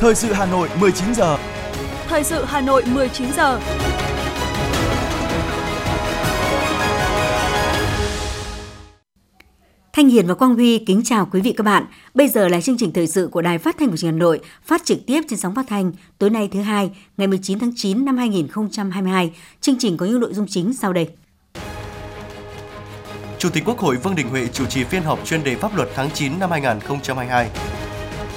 Thời sự Hà Nội 19 giờ. Thời sự Hà Nội 19 giờ. Thanh Hiền và Quang Huy kính chào quý vị các bạn. Bây giờ là chương trình thời sự của Đài Phát thanh và Truyền hình Hà Nội, phát trực tiếp trên sóng phát thanh tối nay thứ hai, ngày 19 tháng 9 năm 2022. Chương trình có những nội dung chính sau đây. Chủ tịch Quốc hội Vương Đình Huệ chủ trì phiên họp chuyên đề pháp luật tháng 9 năm 2022.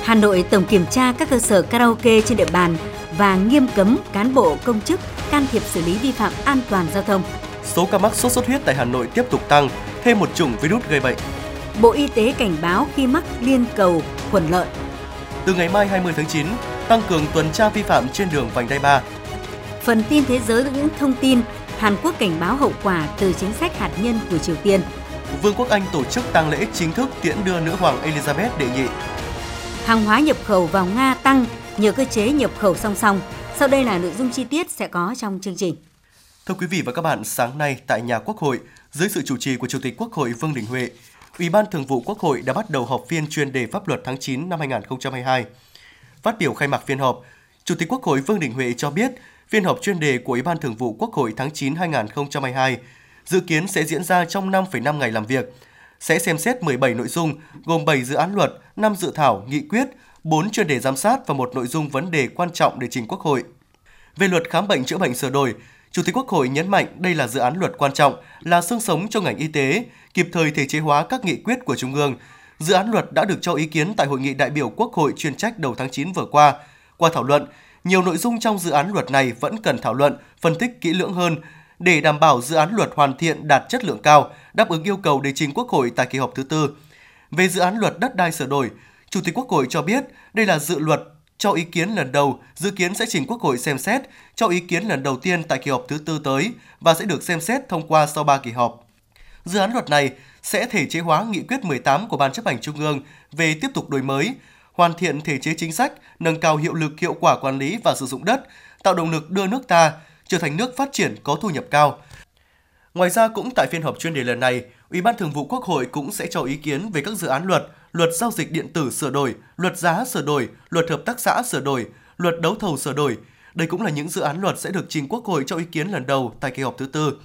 Hà Nội tổng kiểm tra các cơ sở karaoke trên địa bàn và nghiêm cấm cán bộ công chức can thiệp xử lý vi phạm an toàn giao thông. Số ca mắc sốt xuất huyết tại Hà Nội tiếp tục tăng, thêm một chủng virus gây bệnh. Bộ Y tế cảnh báo khi mắc liên cầu khuẩn lợn. Từ ngày mai 20 tháng 9, tăng cường tuần tra vi phạm trên đường vành đai 3. Phần tin thế giới những thông tin Hàn Quốc cảnh báo hậu quả từ chính sách hạt nhân của Triều Tiên. Vương quốc Anh tổ chức tang lễ chính thức tiễn đưa nữ hoàng Elizabeth đệ nhị. Hàng hóa nhập khẩu vào Nga tăng nhờ cơ chế nhập khẩu song song. Sau đây là nội dung chi tiết sẽ có trong chương trình. Thưa quý vị và các bạn, sáng nay tại nhà Quốc hội, dưới sự chủ trì của Chủ tịch Quốc hội Vương Đình Huệ, Ủy ban Thường vụ Quốc hội đã bắt đầu họp phiên chuyên đề pháp luật tháng 9 năm 2022. Phát biểu khai mạc phiên họp, Chủ tịch Quốc hội Vương Đình Huệ cho biết, phiên họp chuyên đề của Ủy ban Thường vụ Quốc hội tháng 9 2022 dự kiến sẽ diễn ra trong 5,5 ngày làm việc, sẽ xem xét 17 nội dung gồm 7 dự án luật, 5 dự thảo, nghị quyết, 4 chuyên đề giám sát và một nội dung vấn đề quan trọng để trình Quốc hội. Về luật khám bệnh chữa bệnh sửa đổi, Chủ tịch Quốc hội nhấn mạnh đây là dự án luật quan trọng, là xương sống cho ngành y tế, kịp thời thể chế hóa các nghị quyết của Trung ương. Dự án luật đã được cho ý kiến tại hội nghị đại biểu Quốc hội chuyên trách đầu tháng 9 vừa qua. Qua thảo luận, nhiều nội dung trong dự án luật này vẫn cần thảo luận, phân tích kỹ lưỡng hơn để đảm bảo dự án luật hoàn thiện đạt chất lượng cao, đáp ứng yêu cầu đề trình Quốc hội tại kỳ họp thứ tư. Về dự án luật đất đai sửa đổi, Chủ tịch Quốc hội cho biết đây là dự luật cho ý kiến lần đầu, dự kiến sẽ trình Quốc hội xem xét, cho ý kiến lần đầu tiên tại kỳ họp thứ tư tới và sẽ được xem xét thông qua sau 3 kỳ họp. Dự án luật này sẽ thể chế hóa nghị quyết 18 của Ban chấp hành Trung ương về tiếp tục đổi mới, hoàn thiện thể chế chính sách, nâng cao hiệu lực hiệu quả quản lý và sử dụng đất, tạo động lực đưa nước ta trở thành nước phát triển có thu nhập cao. Ngoài ra cũng tại phiên họp chuyên đề lần này, Ủy ban Thường vụ Quốc hội cũng sẽ cho ý kiến về các dự án luật, luật giao dịch điện tử sửa đổi, luật giá sửa đổi, luật hợp tác xã sửa đổi, luật đấu thầu sửa đổi. Đây cũng là những dự án luật sẽ được trình Quốc hội cho ý kiến lần đầu tại kỳ họp thứ tư.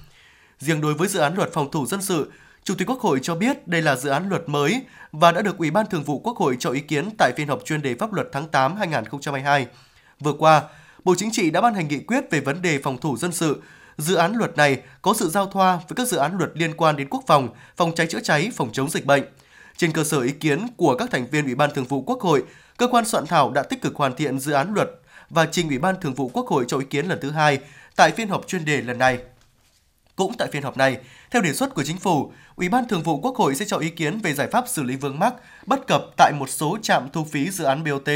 Riêng đối với dự án luật phòng thủ dân sự, Chủ tịch Quốc hội cho biết đây là dự án luật mới và đã được Ủy ban Thường vụ Quốc hội cho ý kiến tại phiên họp chuyên đề pháp luật tháng 8 2022. Vừa qua, Bộ Chính trị đã ban hành nghị quyết về vấn đề phòng thủ dân sự. Dự án luật này có sự giao thoa với các dự án luật liên quan đến quốc phòng, phòng cháy chữa cháy, phòng chống dịch bệnh. Trên cơ sở ý kiến của các thành viên Ủy ban Thường vụ Quốc hội, cơ quan soạn thảo đã tích cực hoàn thiện dự án luật và trình Ủy ban Thường vụ Quốc hội cho ý kiến lần thứ hai tại phiên họp chuyên đề lần này. Cũng tại phiên họp này, theo đề xuất của chính phủ, Ủy ban Thường vụ Quốc hội sẽ cho ý kiến về giải pháp xử lý vướng mắc, bất cập tại một số trạm thu phí dự án BOT.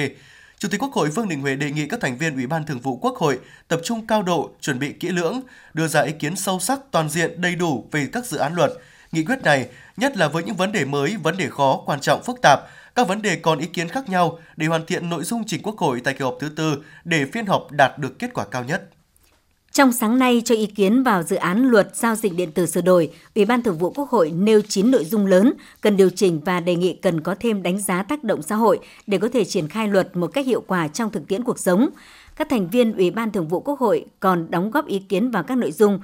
Chủ tịch Quốc hội Vương Đình Huệ đề nghị các thành viên Ủy ban Thường vụ Quốc hội tập trung cao độ, chuẩn bị kỹ lưỡng, đưa ra ý kiến sâu sắc, toàn diện, đầy đủ về các dự án luật. Nghị quyết này, nhất là với những vấn đề mới, vấn đề khó, quan trọng, phức tạp, các vấn đề còn ý kiến khác nhau để hoàn thiện nội dung trình Quốc hội tại kỳ họp thứ tư để phiên họp đạt được kết quả cao nhất. Trong sáng nay cho ý kiến vào dự án luật giao dịch điện tử sửa đổi, Ủy ban Thường vụ Quốc hội nêu 9 nội dung lớn cần điều chỉnh và đề nghị cần có thêm đánh giá tác động xã hội để có thể triển khai luật một cách hiệu quả trong thực tiễn cuộc sống. Các thành viên Ủy ban Thường vụ Quốc hội còn đóng góp ý kiến vào các nội dung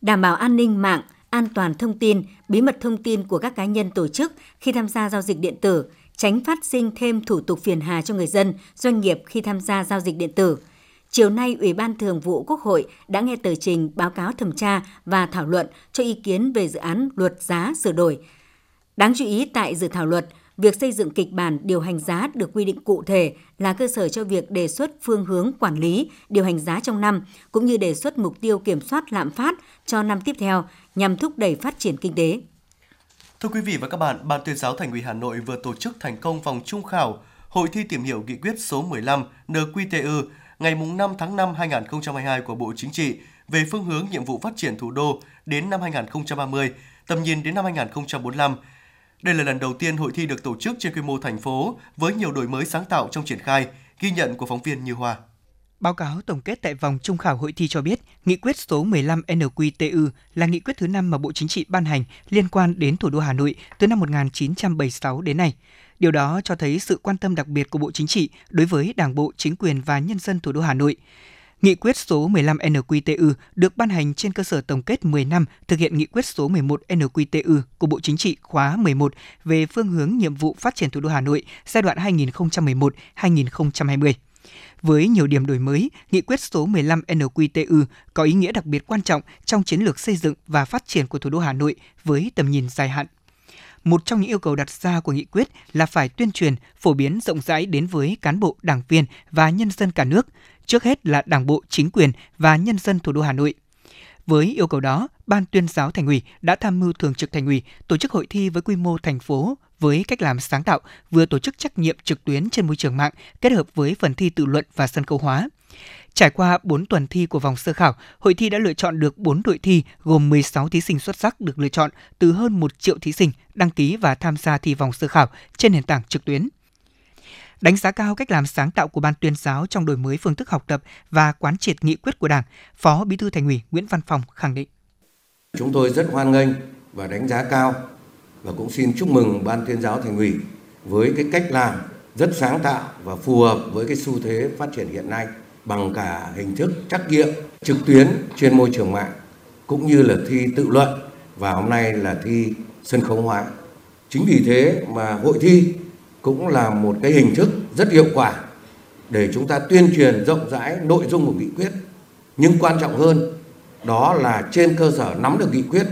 đảm bảo an ninh mạng, an toàn thông tin, bí mật thông tin của các cá nhân tổ chức khi tham gia giao dịch điện tử, tránh phát sinh thêm thủ tục phiền hà cho người dân, doanh nghiệp khi tham gia giao dịch điện tử – Chiều nay, Ủy ban Thường vụ Quốc hội đã nghe tờ trình báo cáo thẩm tra và thảo luận cho ý kiến về dự án luật giá sửa đổi. Đáng chú ý tại dự thảo luật, việc xây dựng kịch bản điều hành giá được quy định cụ thể là cơ sở cho việc đề xuất phương hướng quản lý, điều hành giá trong năm, cũng như đề xuất mục tiêu kiểm soát lạm phát cho năm tiếp theo nhằm thúc đẩy phát triển kinh tế. Thưa quý vị và các bạn, Ban tuyên giáo Thành ủy Hà Nội vừa tổ chức thành công vòng trung khảo Hội thi tìm hiểu nghị quyết số 15 NQTU ngày 5 tháng 5 2022 của Bộ Chính trị về phương hướng nhiệm vụ phát triển thủ đô đến năm 2030, tầm nhìn đến năm 2045. Đây là lần đầu tiên hội thi được tổ chức trên quy mô thành phố với nhiều đổi mới sáng tạo trong triển khai, ghi nhận của phóng viên Như Hoa. Báo cáo tổng kết tại vòng trung khảo hội thi cho biết, nghị quyết số 15 NQTU là nghị quyết thứ năm mà Bộ Chính trị ban hành liên quan đến thủ đô Hà Nội từ năm 1976 đến nay. Điều đó cho thấy sự quan tâm đặc biệt của Bộ Chính trị đối với Đảng bộ, chính quyền và nhân dân thủ đô Hà Nội. Nghị quyết số 15 NQTU được ban hành trên cơ sở tổng kết 10 năm thực hiện nghị quyết số 11 NQTU của Bộ Chính trị khóa 11 về phương hướng nhiệm vụ phát triển thủ đô Hà Nội giai đoạn 2011-2020. Với nhiều điểm đổi mới, nghị quyết số 15 NQTU có ý nghĩa đặc biệt quan trọng trong chiến lược xây dựng và phát triển của thủ đô Hà Nội với tầm nhìn dài hạn. Một trong những yêu cầu đặt ra của nghị quyết là phải tuyên truyền, phổ biến rộng rãi đến với cán bộ, đảng viên và nhân dân cả nước, trước hết là Đảng bộ, chính quyền và nhân dân thủ đô Hà Nội. Với yêu cầu đó, Ban tuyên giáo Thành ủy đã tham mưu thường trực Thành ủy tổ chức hội thi với quy mô thành phố với cách làm sáng tạo, vừa tổ chức trắc nghiệm trực tuyến trên môi trường mạng kết hợp với phần thi tự luận và sân khấu hóa. Trải qua 4 tuần thi của vòng sơ khảo, hội thi đã lựa chọn được 4 đội thi gồm 16 thí sinh xuất sắc được lựa chọn từ hơn 1 triệu thí sinh đăng ký và tham gia thi vòng sơ khảo trên nền tảng trực tuyến. Đánh giá cao cách làm sáng tạo của Ban tuyên giáo trong đổi mới phương thức học tập và quán triệt nghị quyết của Đảng, Phó Bí thư Thành ủy Nguyễn Văn Phòng khẳng định. Chúng tôi rất hoan nghênh và đánh giá cao và cũng xin chúc mừng Ban tuyên giáo Thành ủy với cái cách làm rất sáng tạo và phù hợp với cái xu thế phát triển hiện nay bằng cả hình thức trắc nghiệm trực tuyến trên môi trường mạng cũng như là thi tự luận và hôm nay là thi sân khấu hóa. Chính vì thế mà hội thi cũng là một cái hình thức rất hiệu quả để chúng ta tuyên truyền rộng rãi nội dung của nghị quyết. Nhưng quan trọng hơn đó là trên cơ sở nắm được nghị quyết,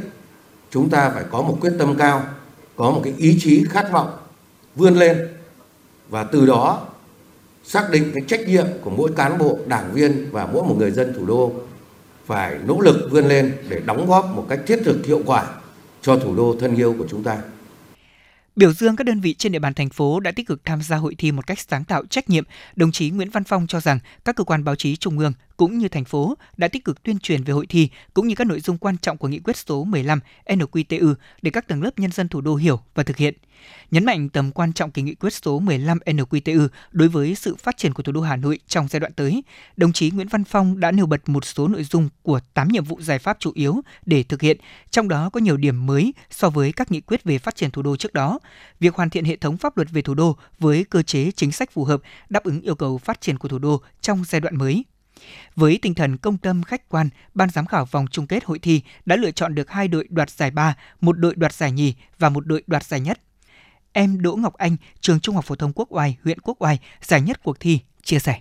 chúng ta phải có một quyết tâm cao, có một cái ý chí khát vọng vươn lên và từ đó xác định cái trách nhiệm của mỗi cán bộ, đảng viên và mỗi một người dân thủ đô phải nỗ lực vươn lên để đóng góp một cách thiết thực hiệu quả cho thủ đô thân yêu của chúng ta. Biểu dương các đơn vị trên địa bàn thành phố đã tích cực tham gia hội thi một cách sáng tạo trách nhiệm, đồng chí Nguyễn Văn Phong cho rằng các cơ quan báo chí trung ương cũng như thành phố đã tích cực tuyên truyền về hội thi cũng như các nội dung quan trọng của nghị quyết số 15 NQTU để các tầng lớp nhân dân thủ đô hiểu và thực hiện. Nhấn mạnh tầm quan trọng của nghị quyết số 15 NQTU đối với sự phát triển của thủ đô Hà Nội trong giai đoạn tới, đồng chí Nguyễn Văn Phong đã nêu bật một số nội dung của 8 nhiệm vụ giải pháp chủ yếu để thực hiện, trong đó có nhiều điểm mới so với các nghị quyết về phát triển thủ đô trước đó. Việc hoàn thiện hệ thống pháp luật về thủ đô với cơ chế chính sách phù hợp đáp ứng yêu cầu phát triển của thủ đô trong giai đoạn mới. Với tinh thần công tâm khách quan, ban giám khảo vòng chung kết hội thi đã lựa chọn được hai đội đoạt giải ba, một đội đoạt giải nhì và một đội đoạt giải nhất. Em Đỗ Ngọc Anh, trường Trung học phổ thông Quốc Oai, huyện Quốc Oai, giải nhất cuộc thi, chia sẻ.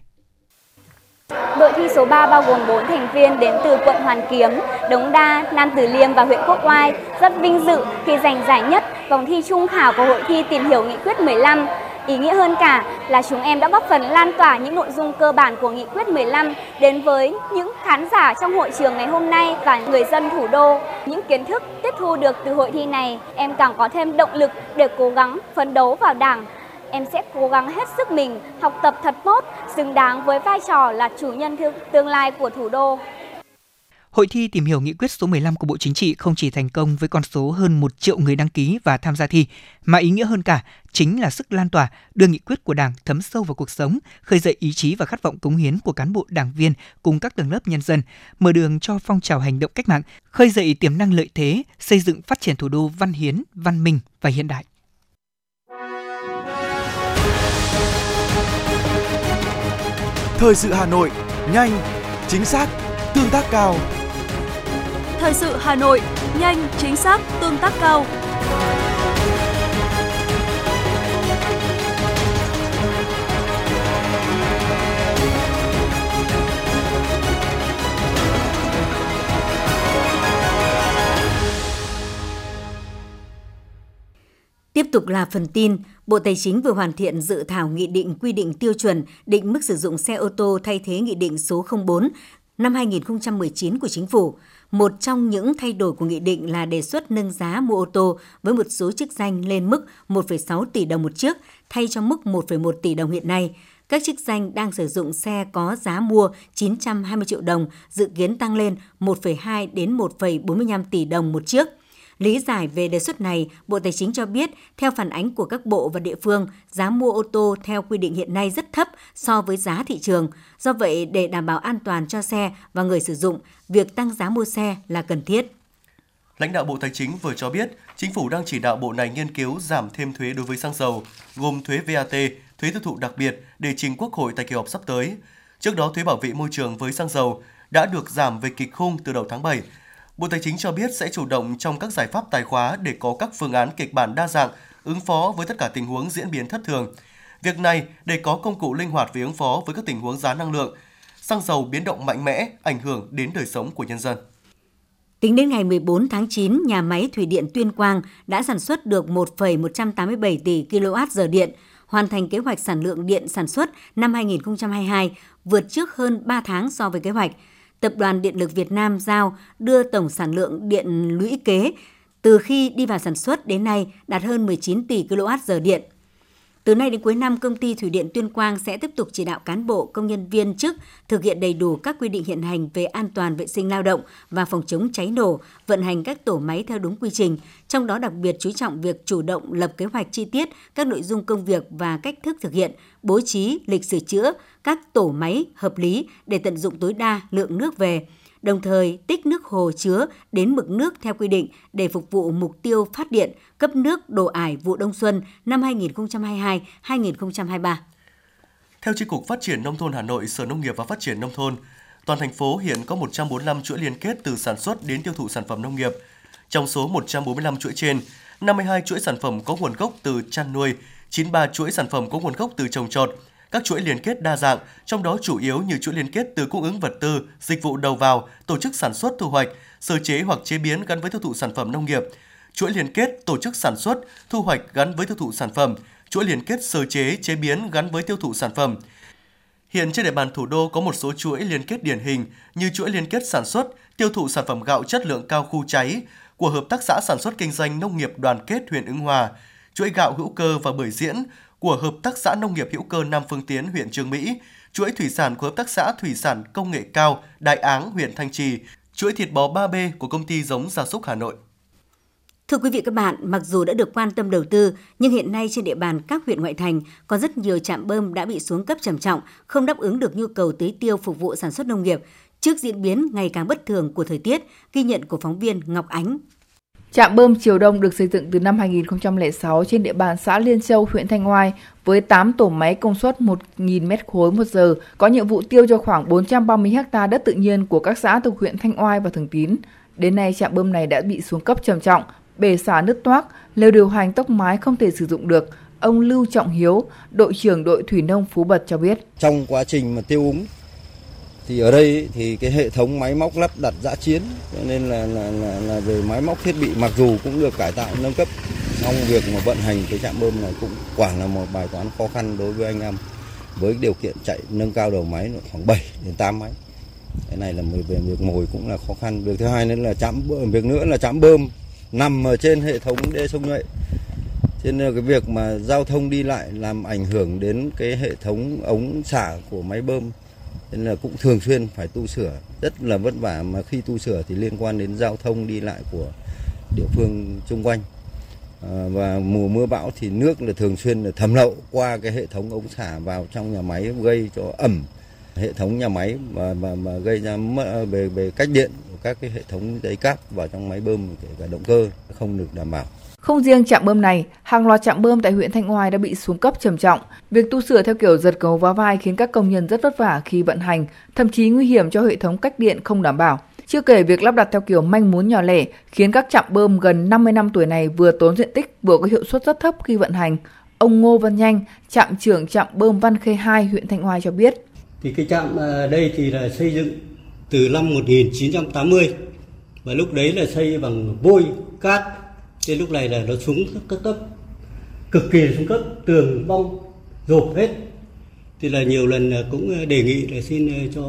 Đội thi số 3 bao gồm 4 thành viên đến từ quận Hoàn Kiếm, Đống Đa, Nam Từ Liêm và huyện Quốc Oai rất vinh dự khi giành giải nhất vòng thi trung khảo của hội thi tìm hiểu nghị quyết 15 Ý nghĩa hơn cả là chúng em đã góp phần lan tỏa những nội dung cơ bản của nghị quyết 15 đến với những khán giả trong hội trường ngày hôm nay và người dân thủ đô. Những kiến thức tiếp thu được từ hội thi này, em càng có thêm động lực để cố gắng phấn đấu vào Đảng. Em sẽ cố gắng hết sức mình, học tập thật tốt, xứng đáng với vai trò là chủ nhân tương lai của thủ đô. Hội thi tìm hiểu nghị quyết số 15 của Bộ Chính trị không chỉ thành công với con số hơn 1 triệu người đăng ký và tham gia thi, mà ý nghĩa hơn cả chính là sức lan tỏa đưa nghị quyết của Đảng thấm sâu vào cuộc sống, khơi dậy ý chí và khát vọng cống hiến của cán bộ đảng viên cùng các tầng lớp nhân dân, mở đường cho phong trào hành động cách mạng, khơi dậy tiềm năng lợi thế, xây dựng phát triển thủ đô văn hiến, văn minh và hiện đại. Thời sự Hà Nội, nhanh, chính xác, tương tác cao. Thời sự Hà Nội, nhanh, chính xác, tương tác cao. Tiếp tục là phần tin, Bộ Tài chính vừa hoàn thiện dự thảo nghị định quy định tiêu chuẩn định mức sử dụng xe ô tô thay thế nghị định số 04 năm 2019 của Chính phủ. Một trong những thay đổi của nghị định là đề xuất nâng giá mua ô tô với một số chức danh lên mức 1,6 tỷ đồng một chiếc thay cho mức 1,1 tỷ đồng hiện nay. Các chức danh đang sử dụng xe có giá mua 920 triệu đồng dự kiến tăng lên 1,2 đến 1,45 tỷ đồng một chiếc. Lý giải về đề xuất này, Bộ Tài chính cho biết, theo phản ánh của các bộ và địa phương, giá mua ô tô theo quy định hiện nay rất thấp so với giá thị trường. Do vậy, để đảm bảo an toàn cho xe và người sử dụng, việc tăng giá mua xe là cần thiết. Lãnh đạo Bộ Tài chính vừa cho biết, chính phủ đang chỉ đạo bộ này nghiên cứu giảm thêm thuế đối với xăng dầu, gồm thuế VAT, thuế tiêu thụ đặc biệt để trình Quốc hội tại kỳ họp sắp tới. Trước đó, thuế bảo vệ môi trường với xăng dầu đã được giảm về kịch khung từ đầu tháng 7. Bộ Tài chính cho biết sẽ chủ động trong các giải pháp tài khóa để có các phương án kịch bản đa dạng, ứng phó với tất cả tình huống diễn biến thất thường. Việc này để có công cụ linh hoạt về ứng phó với các tình huống giá năng lượng, xăng dầu biến động mạnh mẽ, ảnh hưởng đến đời sống của nhân dân. Tính đến ngày 14 tháng 9, nhà máy thủy điện Tuyên Quang đã sản xuất được 1,187 tỷ kWh điện, hoàn thành kế hoạch sản lượng điện sản xuất năm 2022, vượt trước hơn 3 tháng so với kế hoạch. Tập đoàn Điện lực Việt Nam giao đưa tổng sản lượng điện lũy kế từ khi đi vào sản xuất đến nay đạt hơn 19 tỷ kWh điện. Từ nay đến cuối năm, công ty Thủy điện Tuyên Quang sẽ tiếp tục chỉ đạo cán bộ, công nhân viên chức thực hiện đầy đủ các quy định hiện hành về an toàn vệ sinh lao động và phòng chống cháy nổ, vận hành các tổ máy theo đúng quy trình, trong đó đặc biệt chú trọng việc chủ động lập kế hoạch chi tiết các nội dung công việc và cách thức thực hiện, bố trí lịch sửa chữa các tổ máy hợp lý để tận dụng tối đa lượng nước về đồng thời tích nước hồ chứa đến mực nước theo quy định để phục vụ mục tiêu phát điện, cấp nước đồ ải vụ đông xuân năm 2022-2023. Theo Chi cục Phát triển Nông thôn Hà Nội, Sở Nông nghiệp và Phát triển Nông thôn, toàn thành phố hiện có 145 chuỗi liên kết từ sản xuất đến tiêu thụ sản phẩm nông nghiệp. Trong số 145 chuỗi trên, 52 chuỗi sản phẩm có nguồn gốc từ chăn nuôi, 93 chuỗi sản phẩm có nguồn gốc từ trồng trọt, các chuỗi liên kết đa dạng, trong đó chủ yếu như chuỗi liên kết từ cung ứng vật tư, dịch vụ đầu vào, tổ chức sản xuất thu hoạch, sơ chế hoặc chế biến gắn với tiêu thụ sản phẩm nông nghiệp, chuỗi liên kết tổ chức sản xuất, thu hoạch gắn với tiêu thụ sản phẩm, chuỗi liên kết sơ chế, chế biến gắn với tiêu thụ sản phẩm. Hiện trên địa bàn thủ đô có một số chuỗi liên kết điển hình như chuỗi liên kết sản xuất, tiêu thụ sản phẩm gạo chất lượng cao khu cháy của Hợp tác xã Sản xuất Kinh doanh Nông nghiệp Đoàn kết huyện Ứng Hòa, chuỗi gạo hữu cơ và bưởi diễn của Hợp tác xã Nông nghiệp hữu cơ Nam Phương Tiến huyện Trương Mỹ, chuỗi thủy sản của Hợp tác xã Thủy sản Công nghệ cao Đại Áng huyện Thanh Trì, chuỗi thịt bò 3B của công ty giống gia súc Hà Nội. Thưa quý vị các bạn, mặc dù đã được quan tâm đầu tư, nhưng hiện nay trên địa bàn các huyện ngoại thành có rất nhiều trạm bơm đã bị xuống cấp trầm trọng, không đáp ứng được nhu cầu tưới tiêu phục vụ sản xuất nông nghiệp. Trước diễn biến ngày càng bất thường của thời tiết, ghi nhận của phóng viên Ngọc Ánh. Trạm bơm Triều Đông được xây dựng từ năm 2006 trên địa bàn xã Liên Châu, huyện Thanh Oai với 8 tổ máy công suất 1.000 m khối một giờ, có nhiệm vụ tiêu cho khoảng 430 ha đất tự nhiên của các xã thuộc huyện Thanh Oai và Thường Tín. Đến nay, trạm bơm này đã bị xuống cấp trầm trọng, bể xả nứt toác, lều điều hành tốc mái không thể sử dụng được. Ông Lưu Trọng Hiếu, đội trưởng đội thủy nông Phú Bật cho biết. Trong quá trình mà tiêu úng thì ở đây thì cái hệ thống máy móc lắp đặt dã chiến cho nên là, là, là, là về máy móc thiết bị mặc dù cũng được cải tạo nâng cấp trong việc mà vận hành cái trạm bơm này cũng quả là một bài toán khó khăn đối với anh em. Với điều kiện chạy nâng cao đầu máy khoảng 7 đến 8 máy. Cái này là về việc mồi cũng là khó khăn. Việc thứ hai nữa là trạm bơm việc nữa là trạm bơm nằm ở trên hệ thống đê sông nhuệ. Cho nên cái việc mà giao thông đi lại làm ảnh hưởng đến cái hệ thống ống xả của máy bơm nên là cũng thường xuyên phải tu sửa. Rất là vất vả mà khi tu sửa thì liên quan đến giao thông đi lại của địa phương xung quanh. À, và mùa mưa bão thì nước là thường xuyên là thẩm lậu qua cái hệ thống ống xả vào trong nhà máy gây cho ẩm hệ thống nhà máy và và, mà gây ra mất về à, về cách điện của các cái hệ thống dây cáp vào trong máy bơm kể cả động cơ không được đảm bảo không riêng trạm bơm này, hàng loạt trạm bơm tại huyện Thanh Oai đã bị xuống cấp trầm trọng. Việc tu sửa theo kiểu giật gấu vá vai khiến các công nhân rất vất vả khi vận hành, thậm chí nguy hiểm cho hệ thống cách điện không đảm bảo. Chưa kể việc lắp đặt theo kiểu manh mún nhỏ lẻ khiến các trạm bơm gần 50 năm tuổi này vừa tốn diện tích vừa có hiệu suất rất thấp khi vận hành. Ông Ngô Văn Nhanh, trạm trưởng trạm bơm Văn Khê 2 huyện Thanh Oai cho biết. Thì cái trạm à, đây thì là xây dựng từ năm 1980 và lúc đấy là xây bằng vôi, cát Thế lúc này là nó xuống cấp cấp cực kỳ xuống cấp tường bong rộp hết. Thì là nhiều lần cũng ờ, đề nghị là xin ờ, cho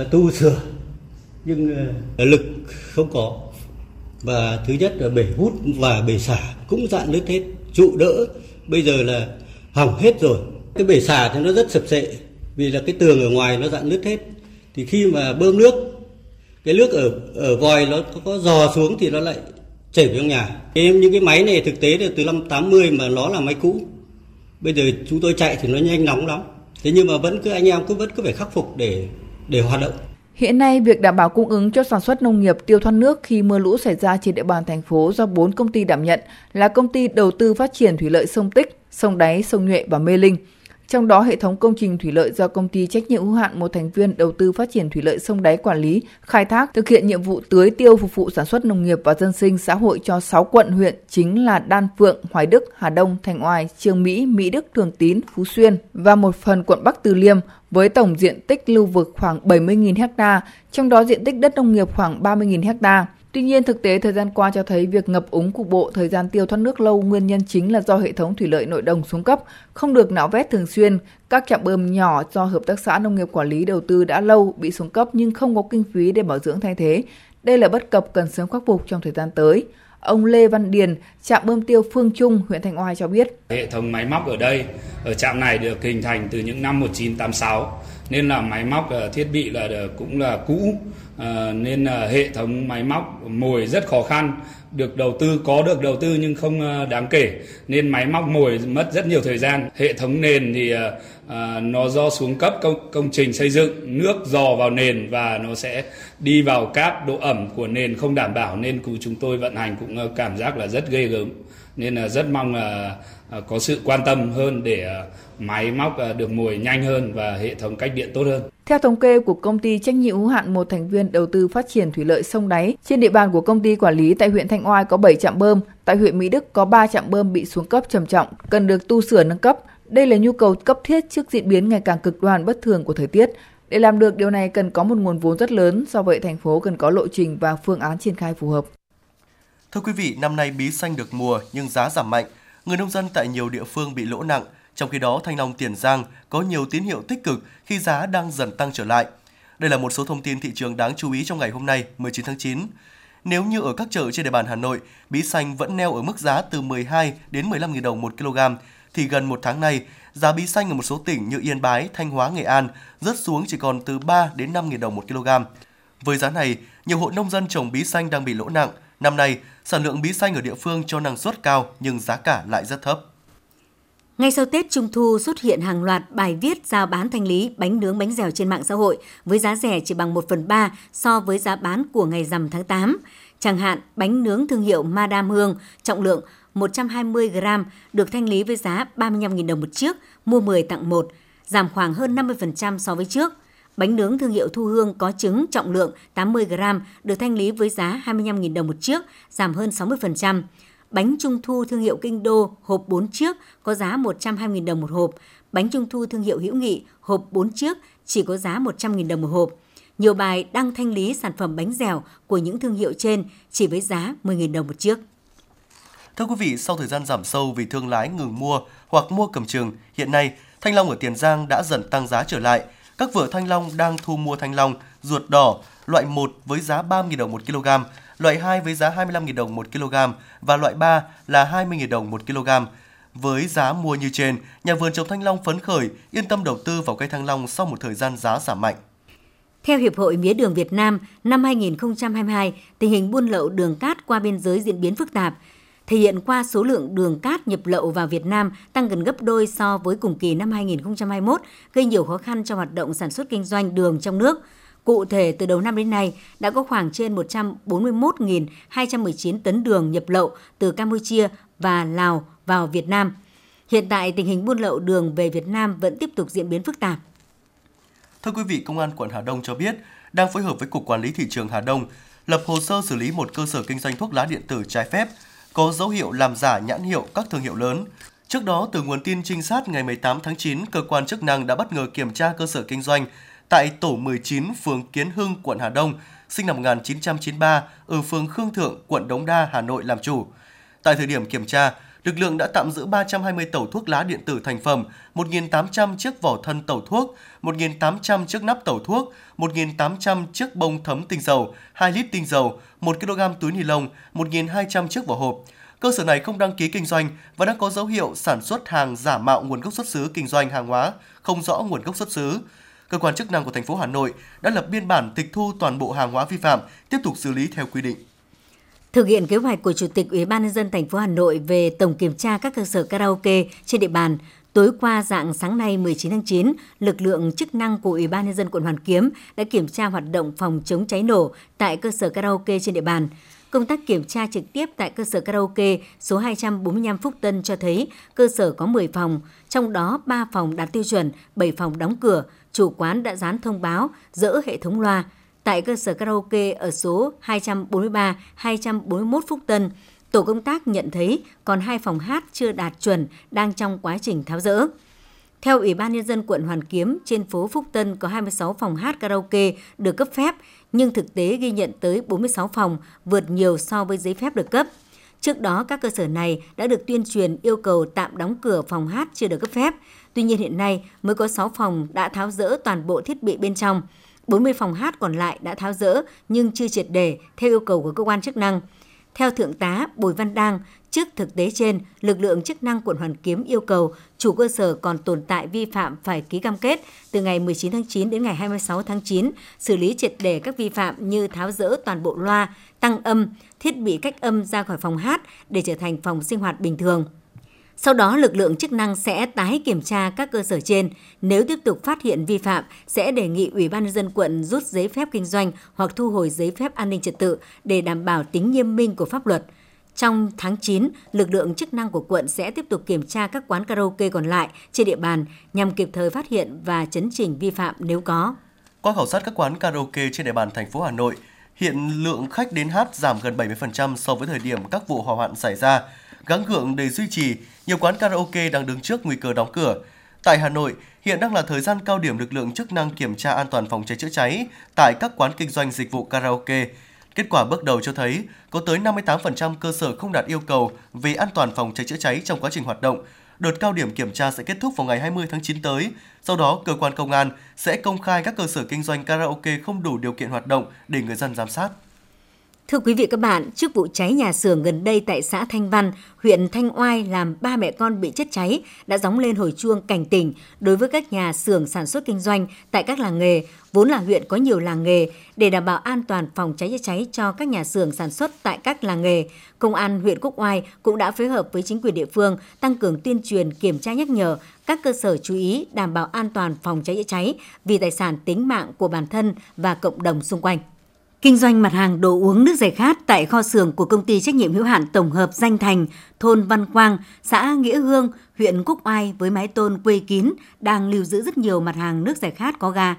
uh, tu sửa. Nhưng uh, lực không có. Và thứ nhất là bể hút và bể xả cũng dạn nứt hết trụ đỡ. Bây giờ là hỏng hết rồi. Cái bể xả thì nó rất sập sệ vì là cái tường ở ngoài nó dạn nứt hết. Thì khi mà bơm nước cái nước ở ở vòi nó có, có dò xuống thì nó lại chảy vào trong nhà. Em những cái máy này thực tế là từ năm 80 mà nó là máy cũ. Bây giờ chúng tôi chạy thì nó nhanh nóng lắm. Thế nhưng mà vẫn cứ anh em cứ vẫn cứ phải khắc phục để để hoạt động. Hiện nay, việc đảm bảo cung ứng cho sản xuất nông nghiệp tiêu thoát nước khi mưa lũ xảy ra trên địa bàn thành phố do 4 công ty đảm nhận là công ty đầu tư phát triển thủy lợi sông Tích, sông Đáy, sông Nhuệ và Mê Linh. Trong đó, hệ thống công trình thủy lợi do công ty trách nhiệm hữu hạn một thành viên đầu tư phát triển thủy lợi sông Đáy quản lý, khai thác, thực hiện nhiệm vụ tưới tiêu phục vụ sản xuất nông nghiệp và dân sinh xã hội cho 6 quận huyện chính là Đan Phượng, Hoài Đức, Hà Đông, Thành Oai, Trương Mỹ, Mỹ Đức, Thường Tín, Phú Xuyên và một phần quận Bắc Từ Liêm với tổng diện tích lưu vực khoảng 70.000 ha, trong đó diện tích đất nông nghiệp khoảng 30.000 ha. Tuy nhiên, thực tế thời gian qua cho thấy việc ngập úng cục bộ thời gian tiêu thoát nước lâu nguyên nhân chính là do hệ thống thủy lợi nội đồng xuống cấp, không được nạo vét thường xuyên. Các trạm bơm nhỏ do hợp tác xã nông nghiệp quản lý đầu tư đã lâu bị xuống cấp nhưng không có kinh phí để bảo dưỡng thay thế. Đây là bất cập cần sớm khắc phục trong thời gian tới. Ông Lê Văn Điền, trạm bơm tiêu Phương Trung, huyện Thanh Oai cho biết. Hệ thống máy móc ở đây, ở trạm này được hình thành từ những năm 1986 nên là máy móc ờ, thiết bị là ờ, cũng là cũ. Ờ, nên là hệ thống máy móc mồi rất khó khăn. Được đầu tư có được đầu tư nhưng không đáng kể. Nên máy móc mồi mất rất nhiều thời gian. Hệ thống nền thì nó do xuống cấp công, công trình xây dựng. Nước dò vào nền và nó sẽ đi vào cáp độ ẩm của nền không đảm bảo. Nên chúng tôi vận hành cũng cảm giác là rất ghê gớm. Nên là rất mong là có sự quan tâm hơn để máy móc à, được mùi nhanh hơn và hệ thống cách điện tốt hơn. Theo thống kê của công ty trách nhiệm hữu hạn một thành viên đầu tư phát triển thủy lợi sông Đáy, trên địa bàn của công ty quản lý tại huyện Thanh Oai có 7 trạm bơm, tại huyện Mỹ Đức có 3 trạm bơm bị xuống cấp trầm trọng, cần được tu sửa nâng cấp. Đây là nhu cầu cấp thiết trước diễn biến ngày càng cực đoan bất thường của thời tiết. Để làm được điều này cần có một nguồn vốn rất lớn, do vậy thành phố cần có lộ trình và phương án triển khai phù hợp. Thưa quý vị, năm nay bí xanh được mùa nhưng giá giảm mạnh. Người nông dân tại nhiều địa phương bị lỗ nặng – trong khi đó, Thanh Long Tiền Giang có nhiều tín hiệu tích cực khi giá đang dần tăng trở lại. Đây là một số thông tin thị trường đáng chú ý trong ngày hôm nay, 19 tháng 9. Nếu như ở các chợ trên địa bàn Hà Nội, bí xanh vẫn neo ở mức giá từ 12 đến 15.000 đồng một kg, thì gần một tháng nay, giá bí xanh ở một số tỉnh như Yên Bái, Thanh Hóa, Nghệ An rớt xuống chỉ còn từ 3 đến 5.000 đồng một kg. Với giá này, nhiều hộ nông dân trồng bí xanh đang bị lỗ nặng. Năm nay, sản lượng bí xanh ở địa phương cho năng suất cao nhưng giá cả lại rất thấp. Ngay sau Tết Trung Thu xuất hiện hàng loạt bài viết giao bán thanh lý bánh nướng bánh dẻo trên mạng xã hội với giá rẻ chỉ bằng 1 phần 3 so với giá bán của ngày rằm tháng 8. Chẳng hạn, bánh nướng thương hiệu Madame Hương trọng lượng 120 g được thanh lý với giá 35.000 đồng một chiếc, mua 10 tặng 1, giảm khoảng hơn 50% so với trước. Bánh nướng thương hiệu Thu Hương có trứng trọng lượng 80 g được thanh lý với giá 25.000 đồng một chiếc, giảm hơn 60%. Bánh trung thu thương hiệu Kinh Đô hộp 4 chiếc có giá 120.000 đồng một hộp. Bánh trung thu thương hiệu Hữu Nghị hộp 4 chiếc chỉ có giá 100.000 đồng một hộp. Nhiều bài đăng thanh lý sản phẩm bánh dẻo của những thương hiệu trên chỉ với giá 10.000 đồng một chiếc. Thưa quý vị, sau thời gian giảm sâu vì thương lái ngừng mua hoặc mua cầm chừng, hiện nay thanh long ở Tiền Giang đã dần tăng giá trở lại. Các vựa thanh long đang thu mua thanh long ruột đỏ loại 1 với giá 3.000 đồng 1 kg, loại 2 với giá 25.000 đồng 1 kg và loại 3 là 20.000 đồng 1 kg. Với giá mua như trên, nhà vườn trồng thanh long phấn khởi, yên tâm đầu tư vào cây thanh long sau một thời gian giá giảm mạnh. Theo Hiệp hội Mía đường Việt Nam, năm 2022, tình hình buôn lậu đường cát qua biên giới diễn biến phức tạp, thể hiện qua số lượng đường cát nhập lậu vào Việt Nam tăng gần gấp đôi so với cùng kỳ năm 2021, gây nhiều khó khăn cho hoạt động sản xuất kinh doanh đường trong nước – Cụ thể, từ đầu năm đến nay, đã có khoảng trên 141.219 tấn đường nhập lậu từ Campuchia và Lào vào Việt Nam. Hiện tại, tình hình buôn lậu đường về Việt Nam vẫn tiếp tục diễn biến phức tạp. Thưa quý vị, Công an quận Hà Đông cho biết đang phối hợp với Cục Quản lý Thị trường Hà Đông lập hồ sơ xử lý một cơ sở kinh doanh thuốc lá điện tử trái phép có dấu hiệu làm giả nhãn hiệu các thương hiệu lớn. Trước đó, từ nguồn tin trinh sát ngày 18 tháng 9, cơ quan chức năng đã bất ngờ kiểm tra cơ sở kinh doanh tại tổ 19 phường Kiến Hưng, quận Hà Đông, sinh năm 1993 ở phường Khương Thượng, quận Đống Đa, Hà Nội làm chủ. Tại thời điểm kiểm tra, lực lượng đã tạm giữ 320 tẩu thuốc lá điện tử thành phẩm, 1.800 chiếc vỏ thân tẩu thuốc, 1.800 chiếc nắp tẩu thuốc, 1.800 chiếc bông thấm tinh dầu, 2 lít tinh dầu, 1 kg túi ni lông, 1.200 chiếc vỏ hộp. Cơ sở này không đăng ký kinh doanh và đang có dấu hiệu sản xuất hàng giả mạo nguồn gốc xuất xứ kinh doanh hàng hóa không rõ nguồn gốc xuất xứ cơ quan chức năng của thành phố Hà Nội đã lập biên bản tịch thu toàn bộ hàng hóa vi phạm, tiếp tục xử lý theo quy định. Thực hiện kế hoạch của Chủ tịch Ủy ban nhân dân thành phố Hà Nội về tổng kiểm tra các cơ sở karaoke trên địa bàn, tối qua dạng sáng nay 19 tháng 9, lực lượng chức năng của Ủy ban nhân dân quận Hoàn Kiếm đã kiểm tra hoạt động phòng chống cháy nổ tại cơ sở karaoke trên địa bàn. Công tác kiểm tra trực tiếp tại cơ sở karaoke số 245 Phúc Tân cho thấy cơ sở có 10 phòng, trong đó 3 phòng đạt tiêu chuẩn, 7 phòng đóng cửa. Chủ quán đã dán thông báo, dỡ hệ thống loa. Tại cơ sở karaoke ở số 243, 241 Phúc Tân, tổ công tác nhận thấy còn hai phòng hát chưa đạt chuẩn đang trong quá trình tháo rỡ. Theo Ủy ban Nhân dân quận Hoàn Kiếm, trên phố Phúc Tân có 26 phòng hát karaoke được cấp phép, nhưng thực tế ghi nhận tới 46 phòng, vượt nhiều so với giấy phép được cấp. Trước đó, các cơ sở này đã được tuyên truyền yêu cầu tạm đóng cửa phòng hát chưa được cấp phép. Tuy nhiên hiện nay mới có 6 phòng đã tháo rỡ toàn bộ thiết bị bên trong. 40 phòng hát còn lại đã tháo rỡ nhưng chưa triệt đề theo yêu cầu của cơ quan chức năng. Theo Thượng tá Bùi Văn Đang, trước thực tế trên, lực lượng chức năng quận Hoàn Kiếm yêu cầu chủ cơ sở còn tồn tại vi phạm phải ký cam kết từ ngày 19 tháng 9 đến ngày 26 tháng 9, xử lý triệt đề các vi phạm như tháo rỡ toàn bộ loa, tăng âm, thiết bị cách âm ra khỏi phòng hát để trở thành phòng sinh hoạt bình thường. Sau đó, lực lượng chức năng sẽ tái kiểm tra các cơ sở trên. Nếu tiếp tục phát hiện vi phạm, sẽ đề nghị Ủy ban nhân dân quận rút giấy phép kinh doanh hoặc thu hồi giấy phép an ninh trật tự để đảm bảo tính nghiêm minh của pháp luật. Trong tháng 9, lực lượng chức năng của quận sẽ tiếp tục kiểm tra các quán karaoke còn lại trên địa bàn nhằm kịp thời phát hiện và chấn chỉnh vi phạm nếu có. Qua khảo sát các quán karaoke trên địa bàn thành phố Hà Nội, hiện lượng khách đến hát giảm gần 70% so với thời điểm các vụ hỏa hoạn xảy ra. Gắng gượng để duy trì, nhiều quán karaoke đang đứng trước nguy cơ đóng cửa. Tại Hà Nội, hiện đang là thời gian cao điểm lực lượng chức năng kiểm tra an toàn phòng cháy chữa cháy tại các quán kinh doanh dịch vụ karaoke. Kết quả bước đầu cho thấy có tới 58% cơ sở không đạt yêu cầu về an toàn phòng cháy chữa cháy trong quá trình hoạt động. Đợt cao điểm kiểm tra sẽ kết thúc vào ngày 20 tháng 9 tới. Sau đó, cơ quan công an sẽ công khai các cơ sở kinh doanh karaoke không đủ điều kiện hoạt động để người dân giám sát. Thưa quý vị các bạn, trước vụ cháy nhà xưởng gần đây tại xã Thanh Văn, huyện Thanh Oai làm ba mẹ con bị chết cháy đã gióng lên hồi chuông cảnh tỉnh đối với các nhà xưởng sản xuất kinh doanh tại các làng nghề, vốn là huyện có nhiều làng nghề để đảm bảo an toàn phòng cháy chữa cháy cho các nhà xưởng sản xuất tại các làng nghề. Công an huyện Quốc Oai cũng đã phối hợp với chính quyền địa phương tăng cường tuyên truyền kiểm tra nhắc nhở các cơ sở chú ý đảm bảo an toàn phòng cháy chữa cháy vì tài sản tính mạng của bản thân và cộng đồng xung quanh. Kinh doanh mặt hàng đồ uống nước giải khát tại kho xưởng của công ty trách nhiệm hữu hạn tổng hợp Danh Thành, thôn Văn Quang, xã Nghĩa Hương, huyện Quốc Oai với mái tôn quây kín đang lưu giữ rất nhiều mặt hàng nước giải khát có ga.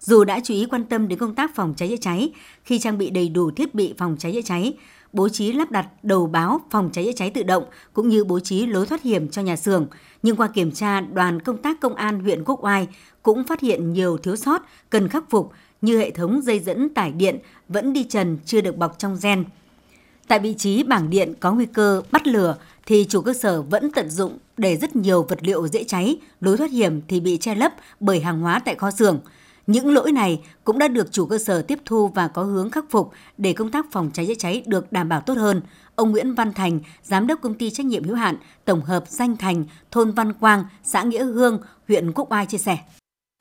Dù đã chú ý quan tâm đến công tác phòng cháy chữa cháy, khi trang bị đầy đủ thiết bị phòng cháy chữa cháy, bố trí lắp đặt đầu báo phòng cháy chữa cháy tự động cũng như bố trí lối thoát hiểm cho nhà xưởng, nhưng qua kiểm tra, đoàn công tác công an huyện Quốc Oai cũng phát hiện nhiều thiếu sót cần khắc phục như hệ thống dây dẫn tải điện vẫn đi trần chưa được bọc trong gen. Tại vị trí bảng điện có nguy cơ bắt lửa thì chủ cơ sở vẫn tận dụng để rất nhiều vật liệu dễ cháy, lối thoát hiểm thì bị che lấp bởi hàng hóa tại kho xưởng. Những lỗi này cũng đã được chủ cơ sở tiếp thu và có hướng khắc phục để công tác phòng cháy chữa cháy được đảm bảo tốt hơn. Ông Nguyễn Văn Thành, giám đốc công ty trách nhiệm hữu hạn tổng hợp Danh Thành, thôn Văn Quang, xã Nghĩa Hương, huyện Quốc Oai chia sẻ.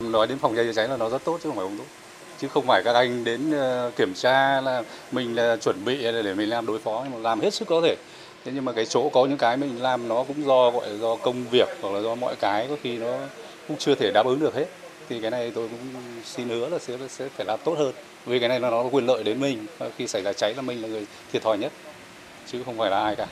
Nói đến phòng cháy chữa cháy là nó rất tốt chứ không phải không tốt chứ không phải các anh đến ờ, kiểm tra là mình là chuẩn bị để mình làm đối phó, nhưng mà làm hết sức có thể. Thế nhưng mà cái chỗ có những cái mình làm nó cũng do, gọi là, do công việc hoặc là do mọi cái, có khi nó cũng chưa thể đáp ứng được hết. Thì cái này tôi cũng xin hứa là sẽ sẽ phải làm tốt hơn. Vì cái này nó nó quyền lợi đến mình. Khi xảy ra cháy là mình là người thiệt thòi nhất, chứ không phải là ai cả.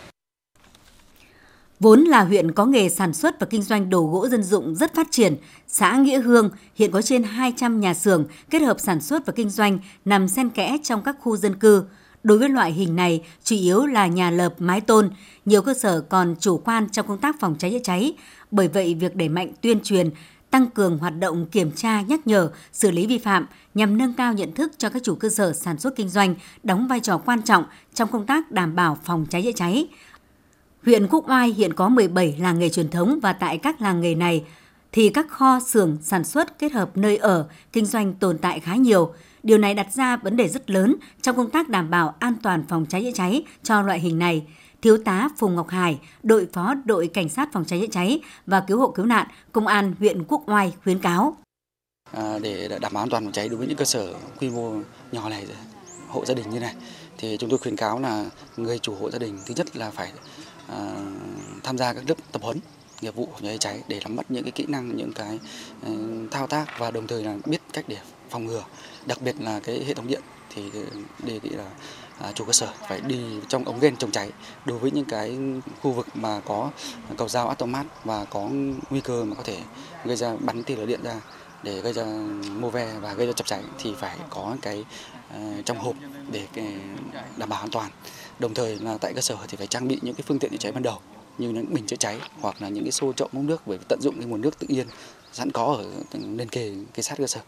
Vốn là huyện có nghề sản xuất và kinh doanh đồ gỗ dân dụng rất phát triển, xã Nghĩa Hương hiện có trên 200 nhà xưởng kết hợp sản xuất và kinh doanh nằm xen kẽ trong các khu dân cư. Đối với loại hình này, chủ yếu là nhà lợp mái tôn, nhiều cơ sở còn chủ quan trong công tác phòng cháy chữa cháy. Bởi vậy, việc đẩy mạnh tuyên truyền, tăng cường hoạt động kiểm tra, nhắc nhở, xử lý vi phạm nhằm nâng cao nhận thức cho các chủ cơ sở sản xuất kinh doanh đóng vai trò quan trọng trong công tác đảm bảo phòng cháy chữa cháy. Huyện Quốc Oai hiện có 17 làng nghề truyền thống và tại các làng nghề này thì các kho xưởng sản xuất kết hợp nơi ở, kinh doanh tồn tại khá nhiều. Điều này đặt ra vấn đề rất lớn trong công tác đảm bảo an toàn phòng cháy chữa cháy cho loại hình này. Thiếu tá Phùng Ngọc Hải, đội phó đội cảnh sát phòng cháy chữa cháy và cứu hộ cứu nạn, công an huyện Quốc Oai khuyến cáo. À, để đảm bảo an toàn phòng cháy đối với những cơ sở quy mô nhỏ này, hộ gia đình như này thì chúng tôi khuyến cáo là người chủ hộ gia đình thứ nhất là phải À, tham gia các lớp tập huấn, nghiệp vụ phòng cháy cháy để nắm bắt những cái kỹ năng, những cái ừ, thao tác và đồng thời là biết cách để phòng ngừa. Đặc biệt là cái hệ thống điện thì ừ, đề nghị là à, chủ cơ sở phải đi trong ống ghen chống cháy đối với những cái khu vực mà có cầu dao automat và có nguy cơ mà có thể gây ra bắn tia lửa điện ra để gây ra mô ve và gây ra chập cháy thì phải có cái ừ, trong hộp để đảm bảo an toàn đồng thời là tại cơ sở thì phải trang bị những cái phương tiện chữa cháy ban đầu như những bình chữa cháy hoặc là những cái xô trộn múc nước để tận dụng cái nguồn nước tự nhiên sẵn có ở lên kề cái sát cơ sở.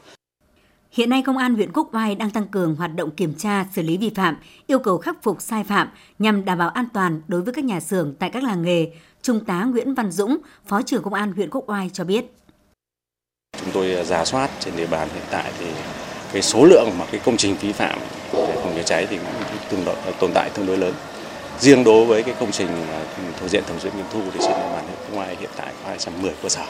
Hiện nay, Công an huyện Quốc Oai đang tăng cường hoạt động kiểm tra, xử lý vi phạm, yêu cầu khắc phục sai phạm nhằm đảm bảo an toàn đối với các nhà xưởng tại các làng nghề. Trung tá Nguyễn Văn Dũng, Phó trưởng Công an huyện Quốc Oai cho biết. Chúng tôi giả soát trên địa bàn hiện tại thì cái số lượng mà cái công trình vi phạm chữa cháy cháy thì cũng tương đối, tồn tại tương đối lớn. Riêng đối với cái công trình à, thuộc diện thẩm duyệt nghiệm thu thì trên địa bàn huyện Quốc Oai hiện tại có 210 cơ sở.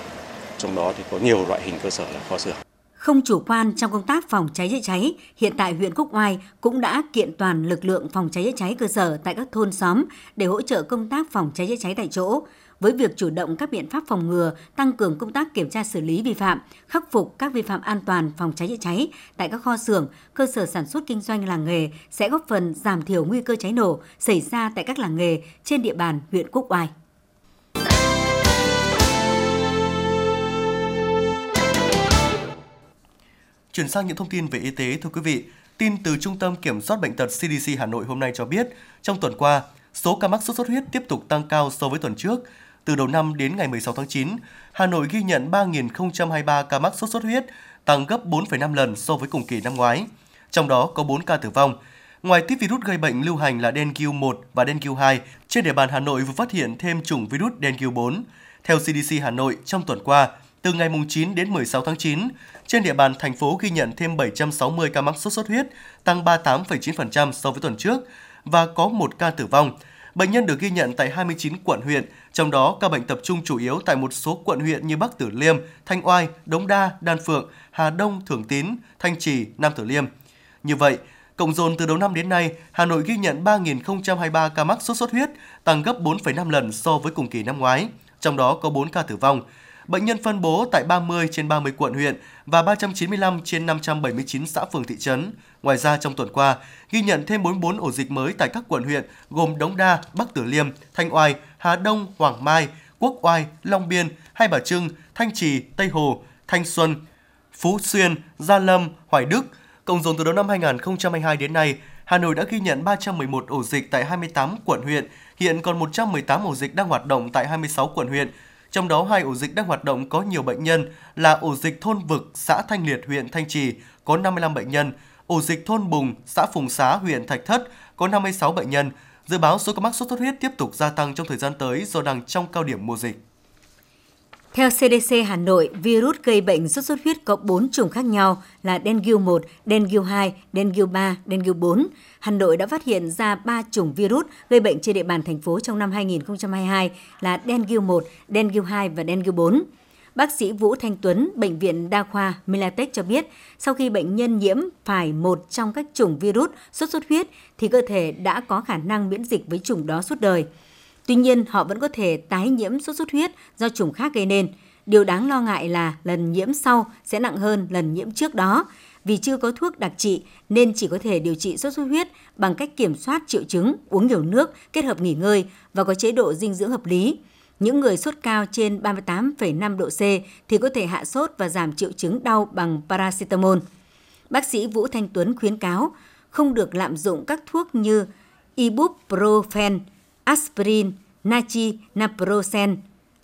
Trong đó thì có nhiều loại hình cơ sở là kho xưởng. Không chủ quan trong công tác phòng cháy chữa cháy, hiện tại huyện Quốc Oai cũng đã kiện toàn lực lượng phòng cháy chữa cháy cơ sở tại các thôn xóm để hỗ trợ công tác phòng cháy chữa cháy tại chỗ. Với việc chủ động các biện pháp phòng ngừa, tăng cường công tác kiểm tra xử lý vi phạm, khắc phục các vi phạm an toàn phòng cháy chữa cháy tại các kho xưởng, cơ sở sản xuất kinh doanh làng nghề sẽ góp phần giảm thiểu nguy cơ cháy nổ xảy ra tại các làng nghề trên địa bàn huyện Quốc Oai. Chuyển sang những thông tin về y tế, thưa quý vị. Tin từ Trung tâm Kiểm soát Bệnh tật CDC Hà Nội hôm nay cho biết, trong tuần qua, số ca mắc sốt xuất huyết tiếp tục tăng cao so với tuần trước. Từ đầu năm đến ngày 16 tháng 9, Hà Nội ghi nhận 3.023 ca mắc sốt xuất huyết, tăng gấp 4,5 lần so với cùng kỳ năm ngoái. Trong đó có 4 ca tử vong. Ngoài tiếp virus gây bệnh lưu hành là dengue 1 và dengue 2, trên địa bàn Hà Nội vừa phát hiện thêm chủng virus dengue 4. Theo CDC Hà Nội, trong tuần qua, từ ngày 9 đến 16 tháng 9, trên địa bàn thành phố ghi nhận thêm 760 ca mắc sốt xuất huyết, tăng 38,9% so với tuần trước và có một ca tử vong. Bệnh nhân được ghi nhận tại 29 quận huyện, trong đó ca bệnh tập trung chủ yếu tại một số quận huyện như Bắc Tử Liêm, Thanh Oai, Đống Đa, Đan Phượng, Hà Đông, Thường Tín, Thanh Trì, Nam Tử Liêm. Như vậy, cộng dồn từ đầu năm đến nay, Hà Nội ghi nhận 3.023 ca mắc sốt xuất huyết, tăng gấp 4,5 lần so với cùng kỳ năm ngoái, trong đó có 4 ca tử vong. Bệnh nhân phân bố tại 30 trên 30 quận huyện và 395 trên 579 xã phường thị trấn. Ngoài ra trong tuần qua, ghi nhận thêm 44 ổ dịch mới tại các quận huyện gồm Đống Đa, Bắc Tử Liêm, Thanh Oai, Hà Đông, Hoàng Mai, Quốc Oai, Long Biên, Hai Bà Trưng, Thanh Trì, Tây Hồ, Thanh Xuân, Phú Xuyên, Gia Lâm, Hoài Đức. Cộng dồn từ đầu năm 2022 đến nay, Hà Nội đã ghi nhận 311 ổ dịch tại 28 quận huyện, hiện còn 118 ổ dịch đang hoạt động tại 26 quận huyện, trong đó hai ổ dịch đang hoạt động có nhiều bệnh nhân là ổ dịch thôn Vực, xã Thanh Liệt, huyện Thanh Trì có 55 bệnh nhân, ổ dịch thôn Bùng, xã Phùng Xá, huyện Thạch Thất có 56 bệnh nhân. Dự báo số ca mắc sốt xuất huyết tiếp tục gia tăng trong thời gian tới do đang trong cao điểm mùa dịch. Theo CDC Hà Nội, virus gây bệnh sốt xuất huyết có 4 chủng khác nhau là dengue 1, dengue 2, dengue 3, dengue 4. Hà Nội đã phát hiện ra 3 chủng virus gây bệnh trên địa bàn thành phố trong năm 2022 là dengue 1, dengue 2 và dengue 4. Bác sĩ Vũ Thanh Tuấn, Bệnh viện Đa khoa Milatech cho biết, sau khi bệnh nhân nhiễm phải một trong các chủng virus sốt xuất huyết thì cơ thể đã có khả năng miễn dịch với chủng đó suốt đời. Tuy nhiên, họ vẫn có thể tái nhiễm sốt xuất huyết do chủng khác gây nên. Điều đáng lo ngại là lần nhiễm sau sẽ nặng hơn lần nhiễm trước đó. Vì chưa có thuốc đặc trị nên chỉ có thể điều trị sốt xuất huyết bằng cách kiểm soát triệu chứng, uống nhiều nước, kết hợp nghỉ ngơi và có chế độ dinh dưỡng hợp lý. Những người sốt cao trên 38,5 độ C thì có thể hạ sốt và giảm triệu chứng đau bằng paracetamol. Bác sĩ Vũ Thanh Tuấn khuyến cáo không được lạm dụng các thuốc như ibuprofen, aspirin, nachi, naproxen,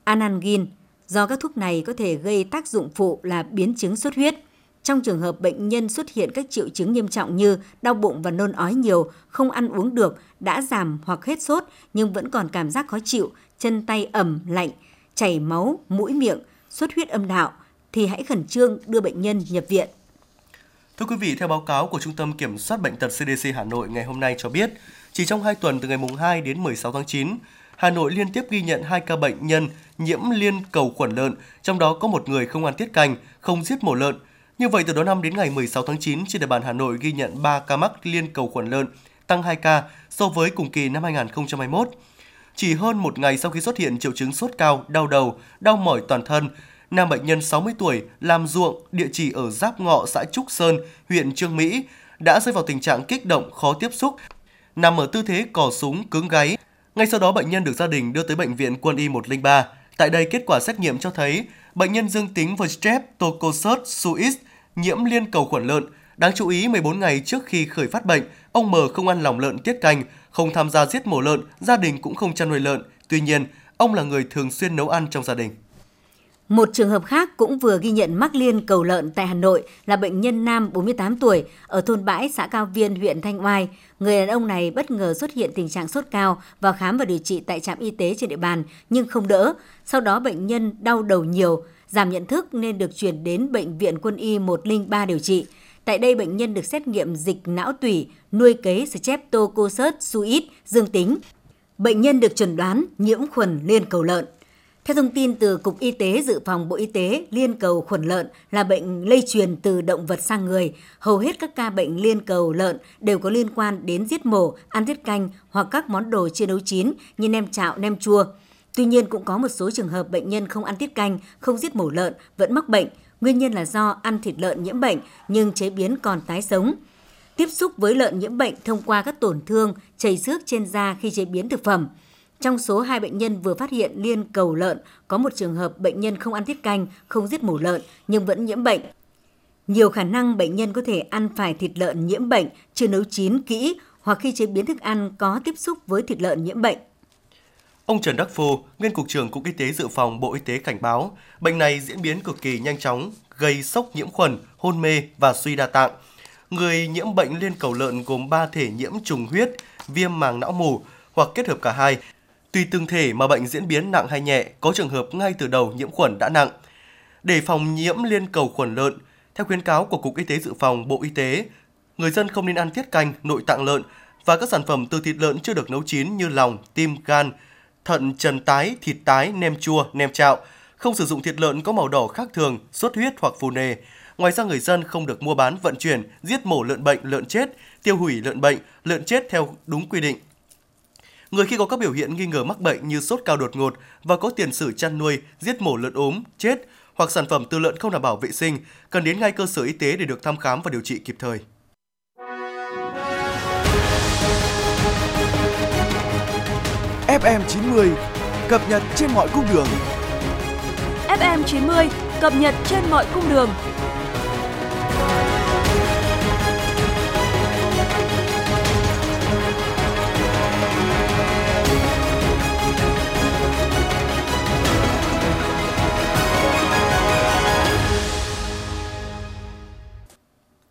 anangin do các thuốc này có thể gây tác dụng phụ là biến chứng xuất huyết. Trong trường hợp bệnh nhân xuất hiện các triệu chứng nghiêm trọng như đau bụng và nôn ói nhiều, không ăn uống được, đã giảm hoặc hết sốt nhưng vẫn còn cảm giác khó chịu, chân tay ẩm, lạnh, chảy máu, mũi miệng, xuất huyết âm đạo, thì hãy khẩn trương đưa bệnh nhân nhập viện. Thưa quý vị, theo báo cáo của Trung tâm Kiểm soát Bệnh tật CDC Hà Nội ngày hôm nay cho biết, chỉ trong 2 tuần từ ngày mùng 2 đến 16 tháng 9, Hà Nội liên tiếp ghi nhận 2 ca bệnh nhân nhiễm liên cầu khuẩn lợn, trong đó có một người không ăn tiết canh, không giết mổ lợn. Như vậy, từ đó năm đến ngày 16 tháng 9, trên địa bàn Hà Nội ghi nhận 3 ca mắc liên cầu khuẩn lợn, tăng 2 ca so với cùng kỳ năm 2021. Chỉ hơn một ngày sau khi xuất hiện triệu chứng sốt cao, đau đầu, đau mỏi toàn thân, nam bệnh nhân 60 tuổi làm ruộng địa chỉ ở Giáp Ngọ, xã Trúc Sơn, huyện Trương Mỹ đã rơi vào tình trạng kích động, khó tiếp xúc, nằm ở tư thế cò súng cứng gáy. Ngay sau đó bệnh nhân được gia đình đưa tới bệnh viện Quân y 103. Tại đây kết quả xét nghiệm cho thấy bệnh nhân dương tính với Streptococcus suis, nhiễm liên cầu khuẩn lợn. Đáng chú ý 14 ngày trước khi khởi phát bệnh, ông M không ăn lòng lợn tiết canh, không tham gia giết mổ lợn, gia đình cũng không chăn nuôi lợn. Tuy nhiên, ông là người thường xuyên nấu ăn trong gia đình. Một trường hợp khác cũng vừa ghi nhận mắc liên cầu lợn tại Hà Nội là bệnh nhân nam 48 tuổi ở thôn Bãi, xã Cao Viên, huyện Thanh Oai. Người đàn ông này bất ngờ xuất hiện tình trạng sốt cao và khám và điều trị tại trạm y tế trên địa bàn nhưng không đỡ. Sau đó bệnh nhân đau đầu nhiều, giảm nhận thức nên được chuyển đến Bệnh viện Quân y 103 điều trị. Tại đây, bệnh nhân được xét nghiệm dịch não tủy, nuôi cấy Streptococcus suis dương tính. Bệnh nhân được chẩn đoán nhiễm khuẩn liên cầu lợn. Theo thông tin từ Cục Y tế Dự phòng Bộ Y tế, liên cầu khuẩn lợn là bệnh lây truyền từ động vật sang người. Hầu hết các ca bệnh liên cầu lợn đều có liên quan đến giết mổ, ăn tiết canh hoặc các món đồ chiên nấu chín như nem chạo, nem chua. Tuy nhiên cũng có một số trường hợp bệnh nhân không ăn tiết canh, không giết mổ lợn vẫn mắc bệnh. Nguyên nhân là do ăn thịt lợn nhiễm bệnh nhưng chế biến còn tái sống. Tiếp xúc với lợn nhiễm bệnh thông qua các tổn thương, chảy xước trên da khi chế biến thực phẩm. Trong số hai bệnh nhân vừa phát hiện liên cầu lợn, có một trường hợp bệnh nhân không ăn tiết canh, không giết mổ lợn nhưng vẫn nhiễm bệnh. Nhiều khả năng bệnh nhân có thể ăn phải thịt lợn nhiễm bệnh chưa nấu chín kỹ hoặc khi chế biến thức ăn có tiếp xúc với thịt lợn nhiễm bệnh. Ông Trần Đắc Phu, nguyên cục trưởng Cục Y tế Dự phòng Bộ Y tế cảnh báo, bệnh này diễn biến cực kỳ nhanh chóng, gây sốc nhiễm khuẩn, hôn mê và suy đa tạng. Người nhiễm bệnh liên cầu lợn gồm 3 thể nhiễm trùng huyết, viêm màng não mù hoặc kết hợp cả hai Tùy từng thể mà bệnh diễn biến nặng hay nhẹ, có trường hợp ngay từ đầu nhiễm khuẩn đã nặng. Để phòng nhiễm liên cầu khuẩn lợn, theo khuyến cáo của Cục Y tế Dự phòng Bộ Y tế, người dân không nên ăn tiết canh, nội tạng lợn và các sản phẩm từ thịt lợn chưa được nấu chín như lòng, tim, gan, thận, trần tái, thịt tái, nem chua, nem chạo, không sử dụng thịt lợn có màu đỏ khác thường, xuất huyết hoặc phù nề. Ngoài ra người dân không được mua bán, vận chuyển, giết mổ lợn bệnh, lợn chết, tiêu hủy lợn bệnh, lợn chết theo đúng quy định. Người khi có các biểu hiện nghi ngờ mắc bệnh như sốt cao đột ngột và có tiền sử chăn nuôi, giết mổ lợn ốm, chết hoặc sản phẩm từ lợn không đảm bảo vệ sinh, cần đến ngay cơ sở y tế để được thăm khám và điều trị kịp thời. FM 90 cập nhật trên mọi cung đường. FM 90 cập nhật trên mọi cung đường.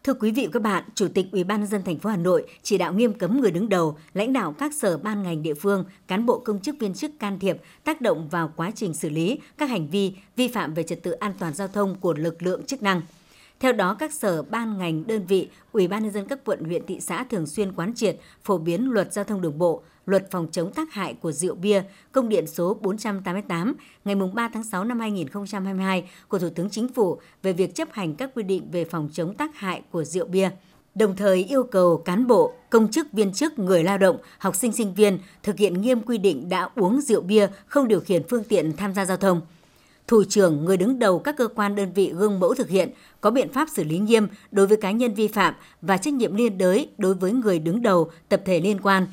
Thưa quý vị và các bạn, Chủ tịch Ủy ban nhân dân thành phố Hà Nội chỉ đạo nghiêm cấm người đứng đầu, lãnh đạo các sở ban ngành địa phương, cán bộ công chức viên chức can thiệp, tác động vào quá trình xử lý các hành vi vi phạm về trật tự an toàn giao thông của lực lượng chức năng. Theo đó, các sở, ban, ngành, đơn vị, Ủy ban nhân dân các quận, huyện, thị xã thường xuyên quán triệt, phổ biến luật giao thông đường bộ, luật phòng chống tác hại của rượu bia, công điện số 488 ngày 3 tháng 6 năm 2022 của Thủ tướng Chính phủ về việc chấp hành các quy định về phòng chống tác hại của rượu bia đồng thời yêu cầu cán bộ, công chức viên chức, người lao động, học sinh sinh viên thực hiện nghiêm quy định đã uống rượu bia không điều khiển phương tiện tham gia giao thông. Thủ trưởng, người đứng đầu các cơ quan đơn vị gương mẫu thực hiện, có biện pháp xử lý nghiêm đối với cá nhân vi phạm và trách nhiệm liên đới đối với người đứng đầu, tập thể liên quan,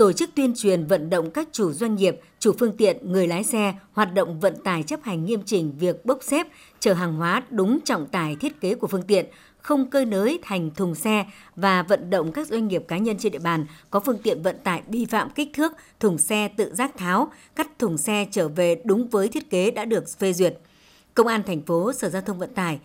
tổ chức tuyên truyền vận động các chủ doanh nghiệp, chủ phương tiện, người lái xe hoạt động vận tải chấp hành nghiêm chỉnh việc bốc xếp, chở hàng hóa đúng trọng tải thiết kế của phương tiện, không cơi nới thành thùng xe và vận động các doanh nghiệp cá nhân trên địa bàn có phương tiện vận tải vi phạm kích thước, thùng xe tự giác tháo, cắt thùng xe trở về đúng với thiết kế đã được phê duyệt. Công an thành phố, Sở Giao thông Vận tải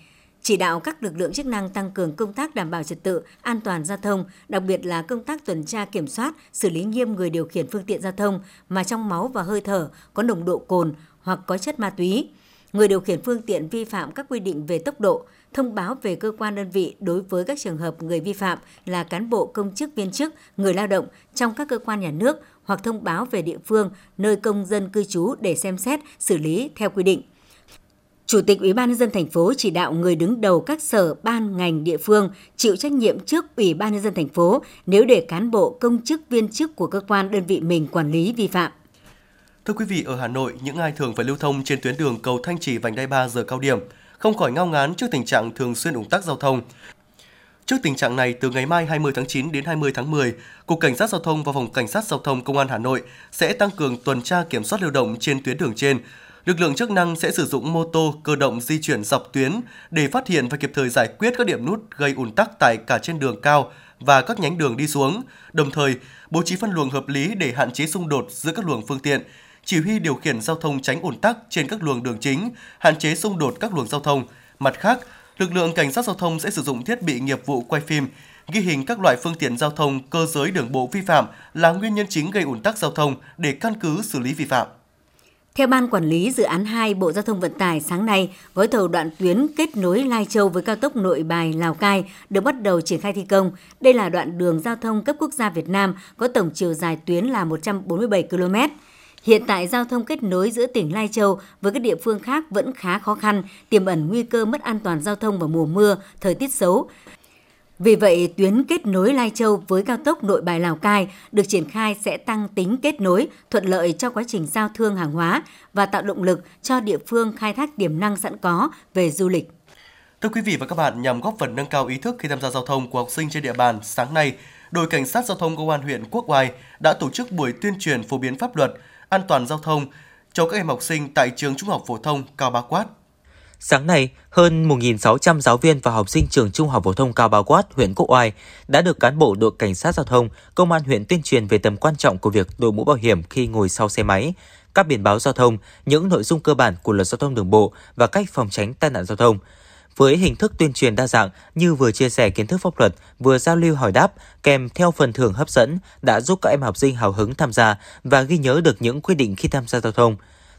chỉ đạo các lực lượng chức năng tăng cường công tác đảm bảo trật tự, an toàn giao thông, đặc biệt là công tác tuần tra kiểm soát, xử lý nghiêm người điều khiển phương tiện giao thông mà trong máu và hơi thở có nồng độ cồn hoặc có chất ma túy. Người điều khiển phương tiện vi phạm các quy định về tốc độ, thông báo về cơ quan đơn vị đối với các trường hợp người vi phạm là cán bộ công chức viên chức, người lao động trong các cơ quan nhà nước hoặc thông báo về địa phương nơi công dân cư trú để xem xét, xử lý theo quy định Chủ tịch Ủy ban nhân dân thành phố chỉ đạo người đứng đầu các sở, ban, ngành địa phương chịu trách nhiệm trước Ủy ban nhân dân thành phố nếu để cán bộ, công chức, viên chức của cơ quan đơn vị mình quản lý vi phạm. Thưa quý vị, ở Hà Nội, những ai thường phải lưu thông trên tuyến đường cầu Thanh Trì vành đai 3 giờ cao điểm không khỏi ngao ngán trước tình trạng thường xuyên ủng tắc giao thông. Trước tình trạng này, từ ngày mai 20 tháng 9 đến 20 tháng 10, Cục Cảnh sát Giao thông và Phòng Cảnh sát Giao thông Công an Hà Nội sẽ tăng cường tuần tra kiểm soát lưu động trên tuyến đường trên. Lực lượng chức năng sẽ sử dụng mô tô cơ động di chuyển dọc tuyến để phát hiện và kịp thời giải quyết các điểm nút gây ùn tắc tại cả trên đường cao và các nhánh đường đi xuống, đồng thời bố trí phân luồng hợp lý để hạn chế xung đột giữa các luồng phương tiện, chỉ huy điều khiển giao thông tránh ùn tắc trên các luồng đường chính, hạn chế xung đột các luồng giao thông. Mặt khác, lực lượng cảnh sát giao thông sẽ sử dụng thiết bị nghiệp vụ quay phim, ghi hình các loại phương tiện giao thông cơ giới đường bộ vi phạm là nguyên nhân chính gây ùn tắc giao thông để căn cứ xử lý vi phạm. Theo Ban Quản lý Dự án 2 Bộ Giao thông Vận tải sáng nay, gói thầu đoạn tuyến kết nối Lai Châu với cao tốc Nội Bài Lào Cai được bắt đầu triển khai thi công. Đây là đoạn đường giao thông cấp quốc gia Việt Nam có tổng chiều dài tuyến là 147 km. Hiện tại giao thông kết nối giữa tỉnh Lai Châu với các địa phương khác vẫn khá khó khăn, tiềm ẩn nguy cơ mất an toàn giao thông vào mùa mưa, thời tiết xấu. Vì vậy, tuyến kết nối Lai Châu với cao tốc Nội Bài Lào Cai được triển khai sẽ tăng tính kết nối, thuận lợi cho quá trình giao thương hàng hóa và tạo động lực cho địa phương khai thác tiềm năng sẵn có về du lịch. Thưa quý vị và các bạn, nhằm góp phần nâng cao ý thức khi tham gia giao thông của học sinh trên địa bàn, sáng nay, đội cảnh sát giao thông công an huyện Quốc Oai đã tổ chức buổi tuyên truyền phổ biến pháp luật, an toàn giao thông cho các em học sinh tại trường Trung học phổ thông Cao Bá Quát. Sáng nay, hơn 1.600 giáo viên và học sinh trường Trung học phổ thông Cao Bá Quát, huyện Quốc Oai đã được cán bộ đội cảnh sát giao thông, công an huyện tuyên truyền về tầm quan trọng của việc đội mũ bảo hiểm khi ngồi sau xe máy, các biển báo giao thông, những nội dung cơ bản của luật giao thông đường bộ và cách phòng tránh tai nạn giao thông. Với hình thức tuyên truyền đa dạng như vừa chia sẻ kiến thức pháp luật, vừa giao lưu hỏi đáp, kèm theo phần thưởng hấp dẫn đã giúp các em học sinh hào hứng tham gia và ghi nhớ được những quy định khi tham gia giao thông.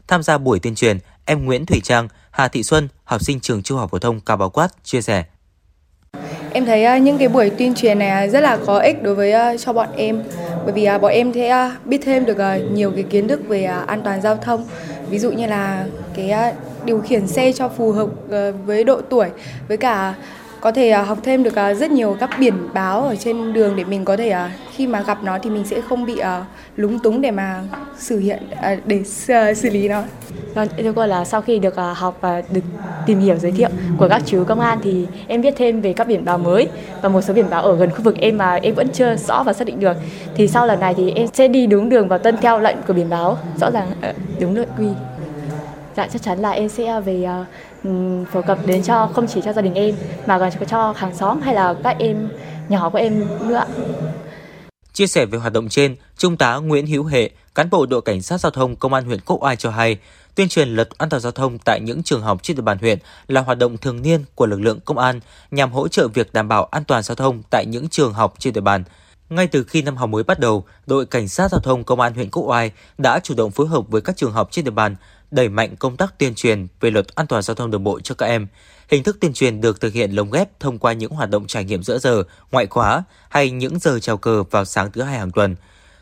Tham gia buổi tuyên truyền, em Nguyễn Thủy Trang, Hà Thị Xuân, học sinh trường Trung học phổ thông Cao Báo Quát chia sẻ. Em thấy à, những cái buổi tuyên truyền này à, rất là có ích đối với à, cho bọn em bởi vì bọn em sẽ biết thêm được nhiều cái kiến thức về an toàn giao thông ví dụ như là cái điều khiển xe cho phù hợp ờ, với độ tuổi với cả có thể à, học thêm được à, rất nhiều các biển báo ở trên đường để mình có thể à, khi mà gặp nó thì mình sẽ không bị lúng túng để mà xử hiện để xử lý nó. Vâng, thưa cô là sau khi được học và được tìm hiểu giới thiệu của các chú công an thì em biết thêm về các biển báo mới và một số biển báo ở gần khu vực em mà em vẫn chưa rõ và xác định được. Thì sau lần này thì em sẽ đi đúng đường và tuân theo lệnh của biển báo rõ ràng ờ, đúng nội quy. Dạ chắc chắn là em sẽ về phổ cập đến cho không chỉ cho gia đình em mà còn cho hàng xóm hay là các em nhỏ của em nữa. Chia sẻ về hoạt động trên, Trung tá Nguyễn Hữu Hệ, cán bộ đội cảnh sát giao thông công an huyện Quốc Oai cho hay, tuyên truyền luật an toàn giao thông tại những trường học trên địa bàn huyện là hoạt động thường niên của lực lượng công an nhằm hỗ trợ việc đảm bảo an toàn giao thông tại những trường học trên địa bàn. Ngay từ khi năm học mới bắt đầu, đội cảnh sát giao thông công an huyện Quốc Oai đã chủ động phối hợp với các trường học trên địa bàn đẩy mạnh công tác tuyên truyền về luật an toàn giao thông đường bộ cho các em. Hình thức tuyên truyền được thực hiện lồng ghép thông qua những hoạt động trải nghiệm giữa giờ, ngoại khóa hay những giờ chào cờ vào sáng thứ hai hàng tuần.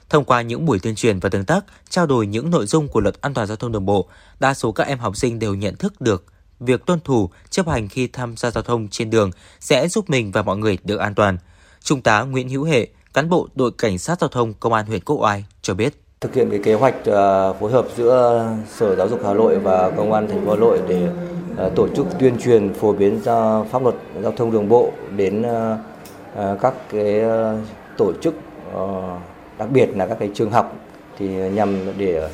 Thông qua những buổi tuyên truyền và tương tác, trao đổi những nội dung của luật an toàn giao thông đường bộ, đa số các em học sinh đều nhận thức được việc tuân thủ, chấp hành khi tham gia giao thông trên đường sẽ giúp mình và mọi người được an toàn. Trung tá Nguyễn Hữu Hệ, cán bộ đội cảnh sát giao thông công an huyện Quốc Oai cho biết thực hiện cái kế hoạch ờ, phối hợp giữa Sở Giáo dục Hà Nội và Công an thành phố Hà Nội để ờ, tổ chức tuyên truyền phổ biến ra pháp luật giao thông đường bộ đến ờ, các cái tổ chức đặc biệt là các cái trường học thì nhằm để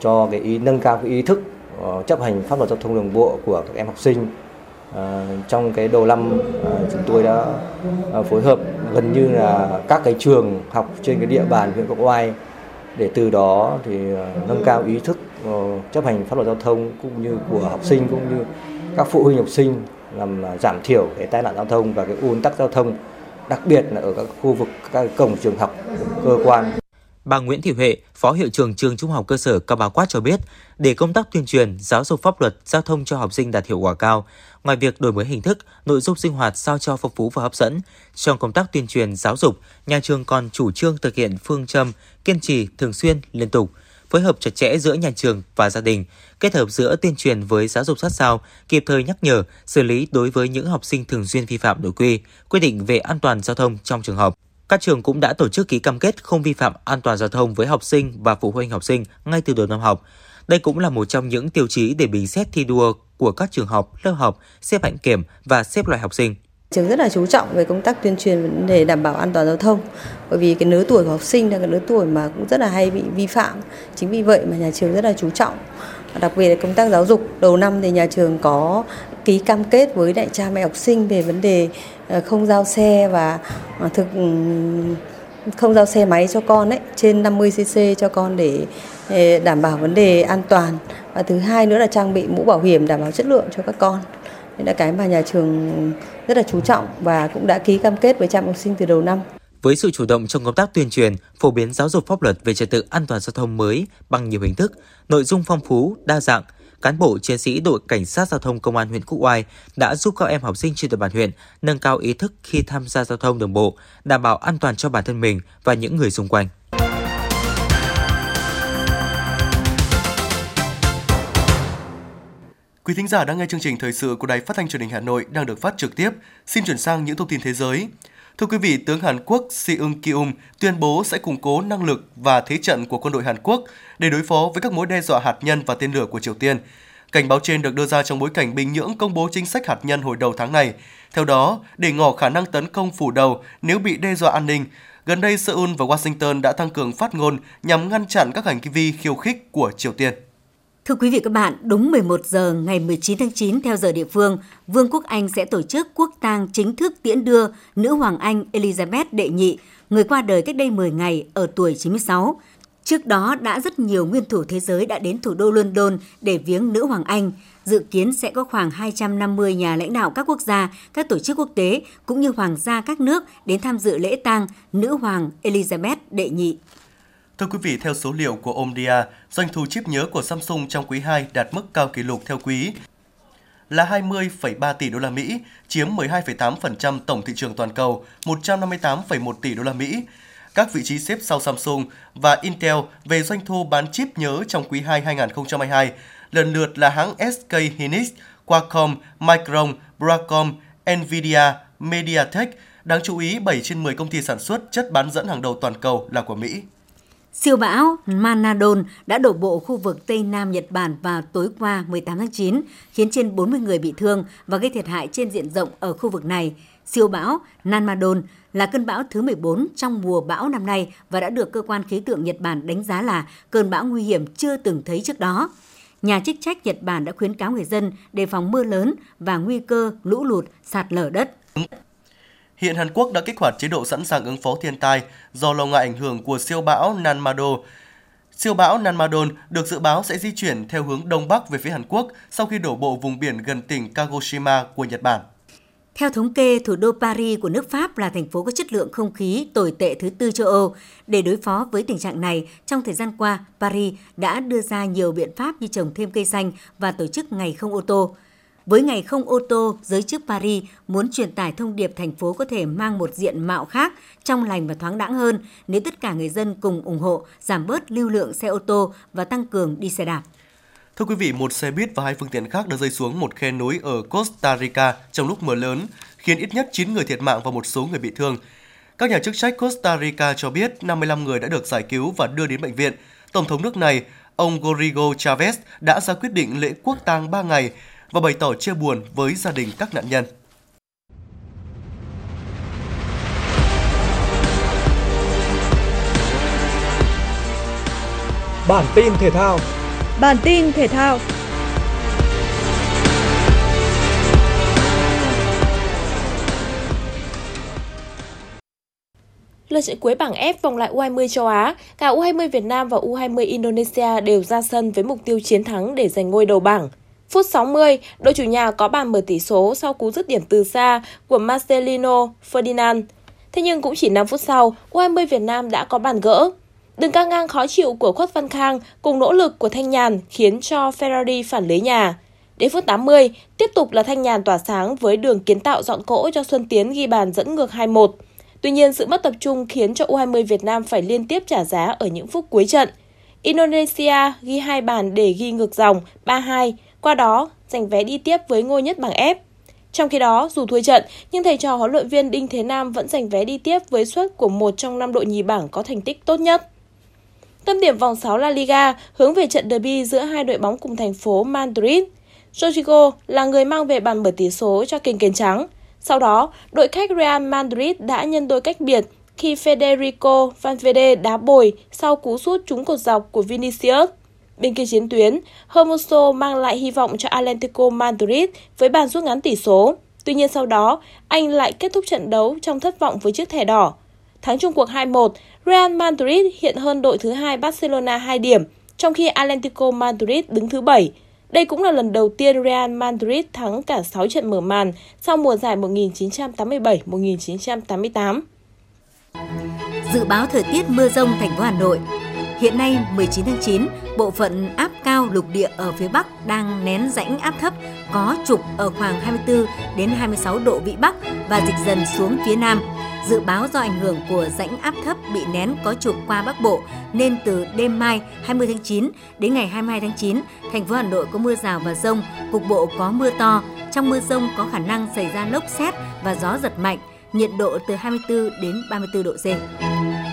cho cái ý, nâng cao cái ý thức chấp hành pháp luật giao thông đường bộ của các em học sinh. Trong cái đầu năm chúng tôi đã phối hợp gần như là các cái trường học trên cái địa bàn huyện Quốc Oai để từ đó thì ờ, nâng cao ý thức ờ, chấp hành pháp luật giao thông cũng như của học sinh cũng như các phụ huynh học sinh làm ờ, giảm thiểu cái tai nạn giao thông và cái ùn tắc giao thông, đặc biệt là ở các khu vực, các cổng trường học, cơ quan Bà Nguyễn Thị Huệ, Phó Hiệu trưởng trường Trung học cơ sở Cao Bá Quát cho biết, để công tác tuyên truyền, giáo dục pháp luật, giao thông cho học sinh đạt hiệu quả cao, ngoài việc đổi mới hình thức, nội dung sinh hoạt sao cho phong phú và hấp dẫn, trong công tác tuyên truyền giáo dục, nhà trường còn chủ trương thực hiện phương châm kiên trì, thường xuyên, liên tục. phối hợp chặt chẽ giữa nhà trường và gia đình, kết hợp giữa tuyên truyền với giáo dục sát sao, kịp thời nhắc nhở, xử lý đối với những học sinh thường xuyên vi phạm nội quy, quy định về an toàn giao thông trong trường học. Các trường cũng đã tổ chức ký cam kết không vi phạm an toàn giao thông với học sinh và phụ huynh học sinh ngay từ đầu năm học. Đây cũng là một trong những tiêu chí để bình xét thi đua của các trường học, lớp học, xếp hạnh kiểm và xếp loại học sinh. Trường rất là chú trọng về công tác tuyên truyền để đảm bảo an toàn giao thông. Bởi vì cái lứa tuổi của học sinh là cái lứa tuổi mà cũng rất là hay bị vi phạm. Chính vì vậy mà nhà trường rất là chú trọng. Đặc biệt là công tác giáo dục. Đầu năm thì nhà trường có ký cam kết với đại cha mẹ học sinh về vấn đề Ờ, không giao xe và ờ, thực ừ, không giao xe máy cho con ấy trên 50 cc cho con để ờ, đảm bảo vấn đề an toàn. Và thứ hai nữa là trang bị mũ bảo hiểm đảm bảo chất lượng cho các con. Đây là cái mà nhà trường rất là chú trọng và cũng đã ký cam kết với trạm học sinh từ đầu năm. Với sự chủ động trong công tác tuyên truyền, phổ biến giáo dục pháp luật về trật tự an toàn giao thông mới bằng nhiều hình thức, nội dung phong phú, đa dạng, cán bộ chiến sĩ đội cảnh sát giao thông công an huyện Quốc Oai đã giúp các em học sinh trên địa bàn huyện nâng cao ý thức khi tham gia giao thông đường bộ, đảm bảo an toàn cho bản thân mình và những người xung quanh. Quý thính giả đang nghe chương trình thời sự của Đài Phát thanh Truyền hình Hà Nội đang được phát trực tiếp. Xin chuyển sang những thông tin thế giới. Thưa quý vị, tướng Hàn Quốc Seung Kyum tuyên bố sẽ củng cố năng lực và thế trận của quân đội Hàn Quốc để đối phó với các mối đe dọa hạt nhân và tên lửa của Triều Tiên. Cảnh báo trên được đưa ra trong bối cảnh Bình Nhưỡng công bố chính sách hạt nhân hồi đầu tháng này. Theo đó, để ngỏ khả năng tấn công phủ đầu nếu bị đe dọa an ninh, gần đây Seoul và Washington đã tăng cường phát ngôn nhằm ngăn chặn các hành vi khiêu khích của Triều Tiên. Thưa quý vị các bạn, đúng 11 giờ ngày 19 tháng 9 theo giờ địa phương, Vương quốc Anh sẽ tổ chức quốc tang chính thức tiễn đưa nữ hoàng Anh Elizabeth đệ nhị, người qua đời cách đây 10 ngày ở tuổi 96. Trước đó đã rất nhiều nguyên thủ thế giới đã đến thủ đô London để viếng nữ hoàng Anh. Dự kiến sẽ có khoảng 250 nhà lãnh đạo các quốc gia, các tổ chức quốc tế cũng như hoàng gia các nước đến tham dự lễ tang nữ hoàng Elizabeth đệ nhị. Thưa quý vị, theo số liệu của Omdia, doanh thu chip nhớ của Samsung trong quý 2 đạt mức cao kỷ lục theo quý là 20,3 tỷ đô la Mỹ, chiếm 12,8% tổng thị trường toàn cầu, 158,1 tỷ đô la Mỹ. Các vị trí xếp sau Samsung và Intel về doanh thu bán chip nhớ trong quý 2 2022 lần lượt là hãng SK Hynix, Qualcomm, Micron, Broadcom, Nvidia, MediaTek. Đáng chú ý, 7 trên 10 công ty sản xuất chất bán dẫn hàng đầu toàn cầu là của Mỹ. Siêu bão Manadon đã đổ bộ khu vực Tây Nam Nhật Bản vào tối qua 18 tháng 9, khiến trên 40 người bị thương và gây thiệt hại trên diện rộng ở khu vực này. Siêu bão Nanmadon là cơn bão thứ 14 trong mùa bão năm nay và đã được cơ quan khí tượng Nhật Bản đánh giá là cơn bão nguy hiểm chưa từng thấy trước đó. Nhà chức trách Nhật Bản đã khuyến cáo người dân đề phòng mưa lớn và nguy cơ lũ lụt, sạt lở đất. Hiện Hàn Quốc đã kích hoạt chế độ sẵn sàng ứng phó thiên tai do lo ngại ảnh hưởng của siêu bão Nanmado. Siêu bão Nanmadon được dự báo sẽ di chuyển theo hướng đông bắc về phía Hàn Quốc sau khi đổ bộ vùng biển gần tỉnh Kagoshima của Nhật Bản. Theo thống kê, thủ đô Paris của nước Pháp là thành phố có chất lượng không khí tồi tệ thứ tư châu Âu. Để đối phó với tình trạng này, trong thời gian qua, Paris đã đưa ra nhiều biện pháp như trồng thêm cây xanh và tổ chức ngày không ô tô. Với ngày không ô tô, giới chức Paris muốn truyền tải thông điệp thành phố có thể mang một diện mạo khác, trong lành và thoáng đãng hơn nếu tất cả người dân cùng ủng hộ giảm bớt lưu lượng xe ô tô và tăng cường đi xe đạp. Thưa quý vị, một xe buýt và hai phương tiện khác đã rơi xuống một khe núi ở Costa Rica trong lúc mưa lớn, khiến ít nhất 9 người thiệt mạng và một số người bị thương. Các nhà chức trách Costa Rica cho biết 55 người đã được giải cứu và đưa đến bệnh viện. Tổng thống nước này, ông Rodrigo Chavez đã ra quyết định lễ quốc tang 3 ngày và bày tỏ chia buồn với gia đình các nạn nhân. Bản tin thể thao Bản tin thể thao Lượt trận cuối bảng F vòng lại U20 châu Á, cả U20 Việt Nam và U20 Indonesia đều ra sân với mục tiêu chiến thắng để giành ngôi đầu bảng. Phút 60, đội chủ nhà có bàn mở tỷ số sau cú dứt điểm từ xa của Marcelino Ferdinand. Thế nhưng cũng chỉ 5 phút sau, U20 Việt Nam đã có bàn gỡ. Đường căng ngang khó chịu của Khuất Văn Khang cùng nỗ lực của Thanh Nhàn khiến cho Ferrari phản lưới nhà. Đến phút 80, tiếp tục là Thanh Nhàn tỏa sáng với đường kiến tạo dọn cỗ cho Xuân Tiến ghi bàn dẫn ngược 2-1. Tuy nhiên, sự mất tập trung khiến cho U20 Việt Nam phải liên tiếp trả giá ở những phút cuối trận. Indonesia ghi hai bàn để ghi ngược dòng 3-2, qua đó giành vé đi tiếp với ngôi nhất bảng F. Trong khi đó, dù thua trận, nhưng thầy trò huấn luyện viên Đinh Thế Nam vẫn giành vé đi tiếp với suất của một trong năm đội nhì bảng có thành tích tốt nhất. Tâm điểm vòng 6 La Liga hướng về trận derby giữa hai đội bóng cùng thành phố Madrid. Rodrigo là người mang về bàn mở tỷ số cho kênh kền trắng. Sau đó, đội khách Real Madrid đã nhân đôi cách biệt khi Federico Valverde đá bồi sau cú sút trúng cột dọc của Vinicius. Bên kia chiến tuyến, Hermoso mang lại hy vọng cho Atlético Madrid với bàn rút ngắn tỷ số. Tuy nhiên sau đó, anh lại kết thúc trận đấu trong thất vọng với chiếc thẻ đỏ. Thắng chung cuộc 2-1, Real Madrid hiện hơn đội thứ hai Barcelona 2 điểm, trong khi Atlético Madrid đứng thứ 7. Đây cũng là lần đầu tiên Real Madrid thắng cả 6 trận mở màn sau mùa giải 1987-1988. Dự báo thời tiết mưa rông thành phố Hà Nội Hiện nay 19 tháng 9, bộ phận áp cao lục địa ở phía Bắc đang nén rãnh áp thấp có trục ở khoảng 24 đến 26 độ vĩ Bắc và dịch dần xuống phía Nam. Dự báo do ảnh hưởng của rãnh áp thấp bị nén có trục qua Bắc Bộ nên từ đêm mai 20 tháng 9 đến ngày 22 tháng 9, thành phố Hà Nội có mưa rào và rông, cục bộ có mưa to. Trong mưa rông có khả năng xảy ra lốc xét và gió giật mạnh, nhiệt độ từ 24 đến 34 độ C.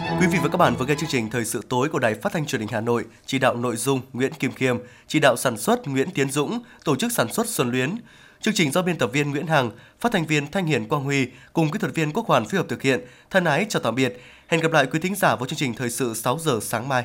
Quý vị và các bạn vừa nghe chương trình Thời sự tối của Đài Phát thanh Truyền hình Hà Nội, chỉ đạo nội dung Nguyễn Kim Khiêm, chỉ đạo sản xuất Nguyễn Tiến Dũng, tổ chức sản xuất Xuân Luyến. Chương trình do biên tập viên Nguyễn Hằng, phát thanh viên Thanh Hiền Quang Huy cùng kỹ thuật viên Quốc Hoàn phối hợp thực hiện. Thân ái chào tạm biệt. Hẹn gặp lại quý thính giả vào chương trình Thời sự 6 giờ sáng mai.